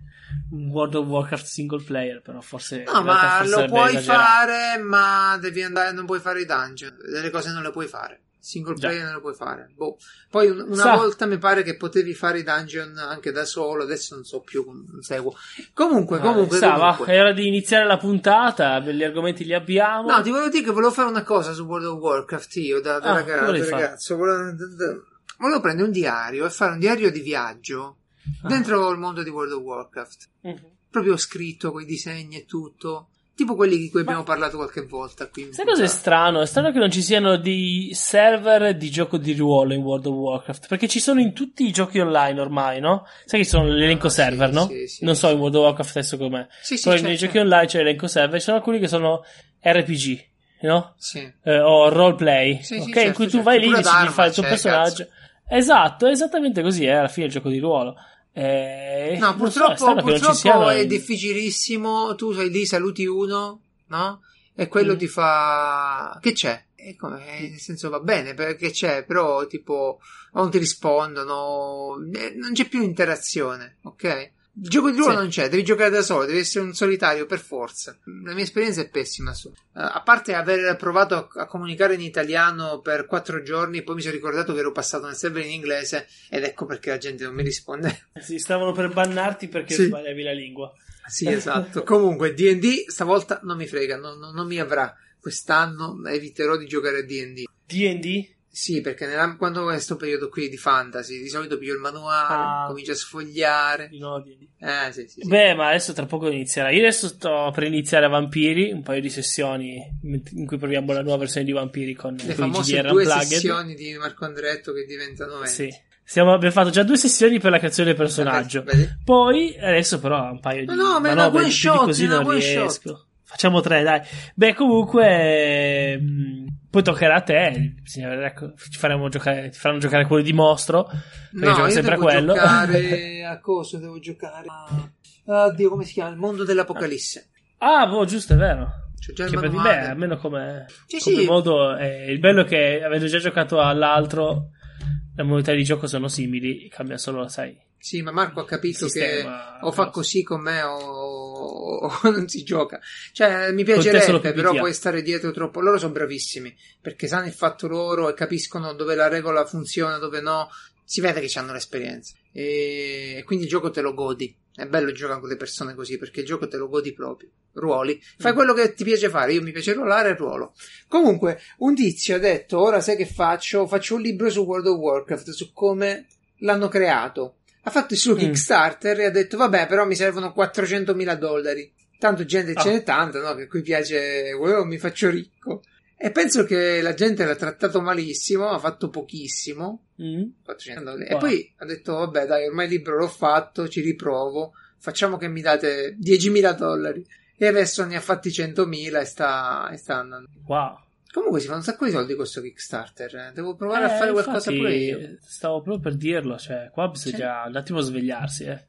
un World of Warcraft single player, però forse No, ma forse lo puoi esagerato. fare, ma devi andare, non puoi fare i dungeon. Delle cose non le puoi fare. Single player non le puoi fare. Boh. Poi un- una Sa. volta mi pare che potevi fare i dungeon anche da solo, adesso non so più, non seguo. Comunque, comunque, sa, va, comunque. è ora di iniziare la puntata, gli argomenti li abbiamo. No, ti volevo dire che volevo fare una cosa su World of Warcraft io da, da Ah, raga- che volevi da fare? ragazzo. Volevo, da- volevo prendere un diario e fare un diario di viaggio Ah. dentro il mondo di World of Warcraft. Mhm. Proprio scritto con i disegni e tutto. Tipo quelli di cui Ma- abbiamo parlato qualche volta qui. in Sai cosa è strano? È strano che non ci siano dei server di gioco di ruolo in World of Warcraft. Perché ci sono in tutti i giochi online ormai, no? Sai che ci sono l'elenco Ah, sì, server, no? sì, sì, non so sì. in World of Warcraft adesso com'è. Sì, sì, Però c'è, nei giochi online c'è l'elenco server. Ci sono alcuni che sono RPG, no? Sì. Eh, o roleplay, Sì, sì, ok? in certo, cui tu certo. vai lì, Pure decidi di fare il tuo c'è, personaggio. Esatto, è esattamente così, è alla fine il gioco di ruolo. Eh, No, non so, è purtroppo, purtroppo è in- difficilissimo. Tu sei lì, saluti uno, no? E quello Mm. ti fa. Che c'è? E come? Nel senso va bene, perché c'è, però tipo non ti rispondono, eh, non c'è più interazione, ok? Il gioco di ruolo Sì. non c'è, devi giocare da solo, devi essere un solitario per forza. La mia esperienza è pessima. su- eh, a parte aver provato a, a comunicare in italiano per quattro giorni, poi mi sono ricordato che ero passato nel server in inglese ed ecco perché la gente non mi risponde. Si stavano per bannarti perché Sì. sbagliavi la lingua. Sì, esatto. Comunque, D&D stavolta non mi frega, non, non- non mi avrà. Quest'anno eviterò di giocare a D&D. D&D? Sì, perché nella- quando è questo periodo qui di fantasy, di solito piglio il manuale, Ah. comincio a sfogliare. Di no, D&D. Eh, sì, sì, sì. Beh, ma adesso tra poco inizierà. Io adesso sto per iniziare a Vampiri, un paio di sessioni in cui proviamo la nuova versione di Vampiri con, Le i famose due Unplugged. sessioni di Marco Andretto che diventano 20. Sì. Stiamo- abbiamo fatto già due sessioni per la creazione del personaggio. Vedi? Poi, adesso però un paio di... No, no, ma è no, una beh, one shot, così non riesco. shot. Facciamo tre, dai. Beh, comunque... mh, Poi toccherà a te. Ecco, ci faremo giocare, ti faranno giocare quello di mostro. Perché No, gioca io sempre a devo quello. giocare a coso, devo giocare a... Oddio, come si chiama? Il mondo dell'Apocalisse. ah, boh, giusto, è vero. C'è già il Che per beh, almeno come, Sì, come sì. modo eh, il bello è che avendo già giocato all'altro le modalità di gioco sono simili cambia solo sai Sì, ma Marco ha capito sistema, che o fa così con me o, o non si gioca. Cioè, mi piacerebbe, però puoi stare dietro troppo. Loro sono bravissimi perché sanno il fatto loro e capiscono dove la regola funziona, dove no. Si vede che hanno l'esperienza. E quindi il gioco te lo godi. È bello giocare con le persone così perché il gioco te lo godi proprio. Ruoli, fai Mm. quello che ti piace fare. Io mi piace ruolare e ruolo. Comunque, un tizio ha detto: Ora sai che faccio? Faccio un libro su World of Warcraft, su come l'hanno creato. Ha fatto il suo Mm. Kickstarter e ha detto: Vabbè, però mi servono 400.000 dollari. Tanto gente ce Ah. n'è tanta, no? Che qui piace, oh, mi faccio ricco. E penso che la gente l'ha trattato malissimo, ha fatto pochissimo. Mm? 400 E Wow. poi ha detto: Vabbè, dai, ormai il libro l'ho fatto, ci riprovo. Facciamo che mi date 10.000 dollari. E adesso ne ha fatti 100.000 e sta, e sta andando. wow Comunque si fanno un sacco di soldi con questo Kickstarter. eh. Devo provare a Eh, fare qualcosa pure io. Stavo proprio per dirlo, cioè, qua bisogna un attimo svegliarsi, eh.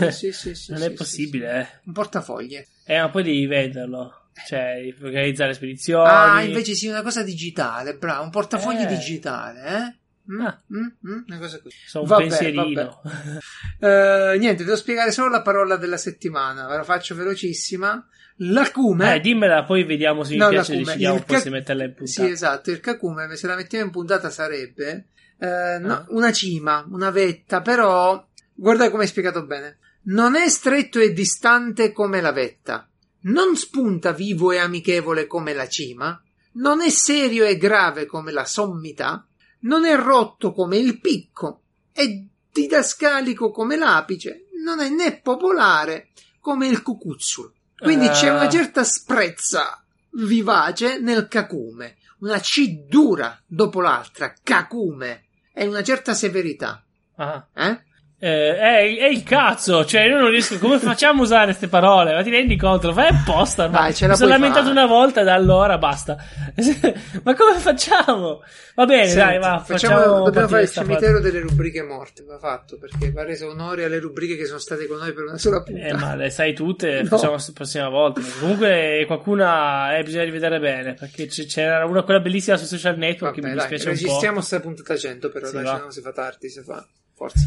Sì, sì, sì, sì, non è possibile, eh. Un portafoglie. Eh, ma poi devi venderlo. Cioè, organizzare spedizioni. Ah, invece sì, una cosa digitale, bravo, un portafogli Eh. digitale, eh? Mm, Ah. mm, mm, una cosa così. Sono un Vabbè, pensierino. Eh, niente, devo spiegare solo la parola della settimana, ve la faccio velocissima. L'acume. Eh, dimmela, poi vediamo se mi No, piace decidiamo ca- se metterla in Sì, puntata. esatto, il cacume, se la mettiamo in puntata sarebbe eh, no, Ah. una cima, una vetta, però guarda come hai spiegato bene. Non è stretto e distante come la vetta, non spunta vivo e amichevole come la cima, non è serio e grave come la sommità, non è rotto come il picco, è didascalico come l'apice, non è né popolare come il cucuzzul. Quindi Eh. c'è una certa sprezza vivace nel cacume, una C dura dopo l'altra, cacume, e una certa severità. Ah. Eh? Eh, è, è il cazzo, cioè io non riesco. Come facciamo a usare queste parole? Ma ti rendi conto? Fai apposta. ormai. Dai, ce Mi sono lamentato fare. una volta, da allora basta. Ma come facciamo? Va bene, Senti, dai, va. facciamo- Facciamo, dobbiamo fare il cimitero delle rubriche morte, va fatto, perché va reso onore alle rubriche che sono state con noi per una sola puntata. Eh, ma le sai tutte, No. facciamo la prossima volta. Comunque, qualcuna eh, bisogna rivedere bene. Perché c- c'era una quella bellissima sui social network che Vabbè, mi dai, dispiace un po'. registriamo sta puntata 100 però, Sì, dai, se no si fa tardi, si fa. Forza.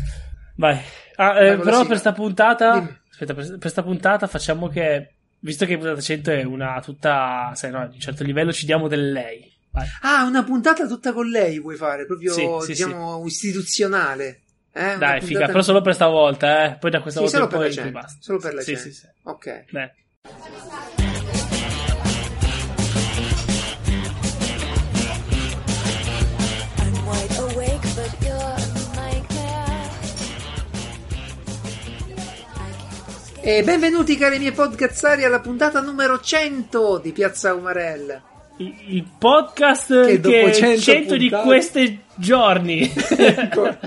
Vai. Ah, eh, la però per sta puntata. Dimmi. Aspetta, per, per sta puntata facciamo che. Visto che puntata 100 è una tutta. Sai, no, di un certo livello ci diamo del lei. Vai. Ah, una puntata tutta con lei vuoi fare, proprio, Sì, sì, diciamo, istituzionale. Eh? Dai, figa, però solo per stavolta, eh. Poi da questa Sì, volta solo in per poi la qui gente, basta. solo per la sì, gente. Sì, sì. Ok. Beh. E benvenuti cari miei podcazzari alla puntata numero 100 di Piazza Umarella. Il, il podcast Che che, dopo 100 100 di puntate- questi giorni. Ecco.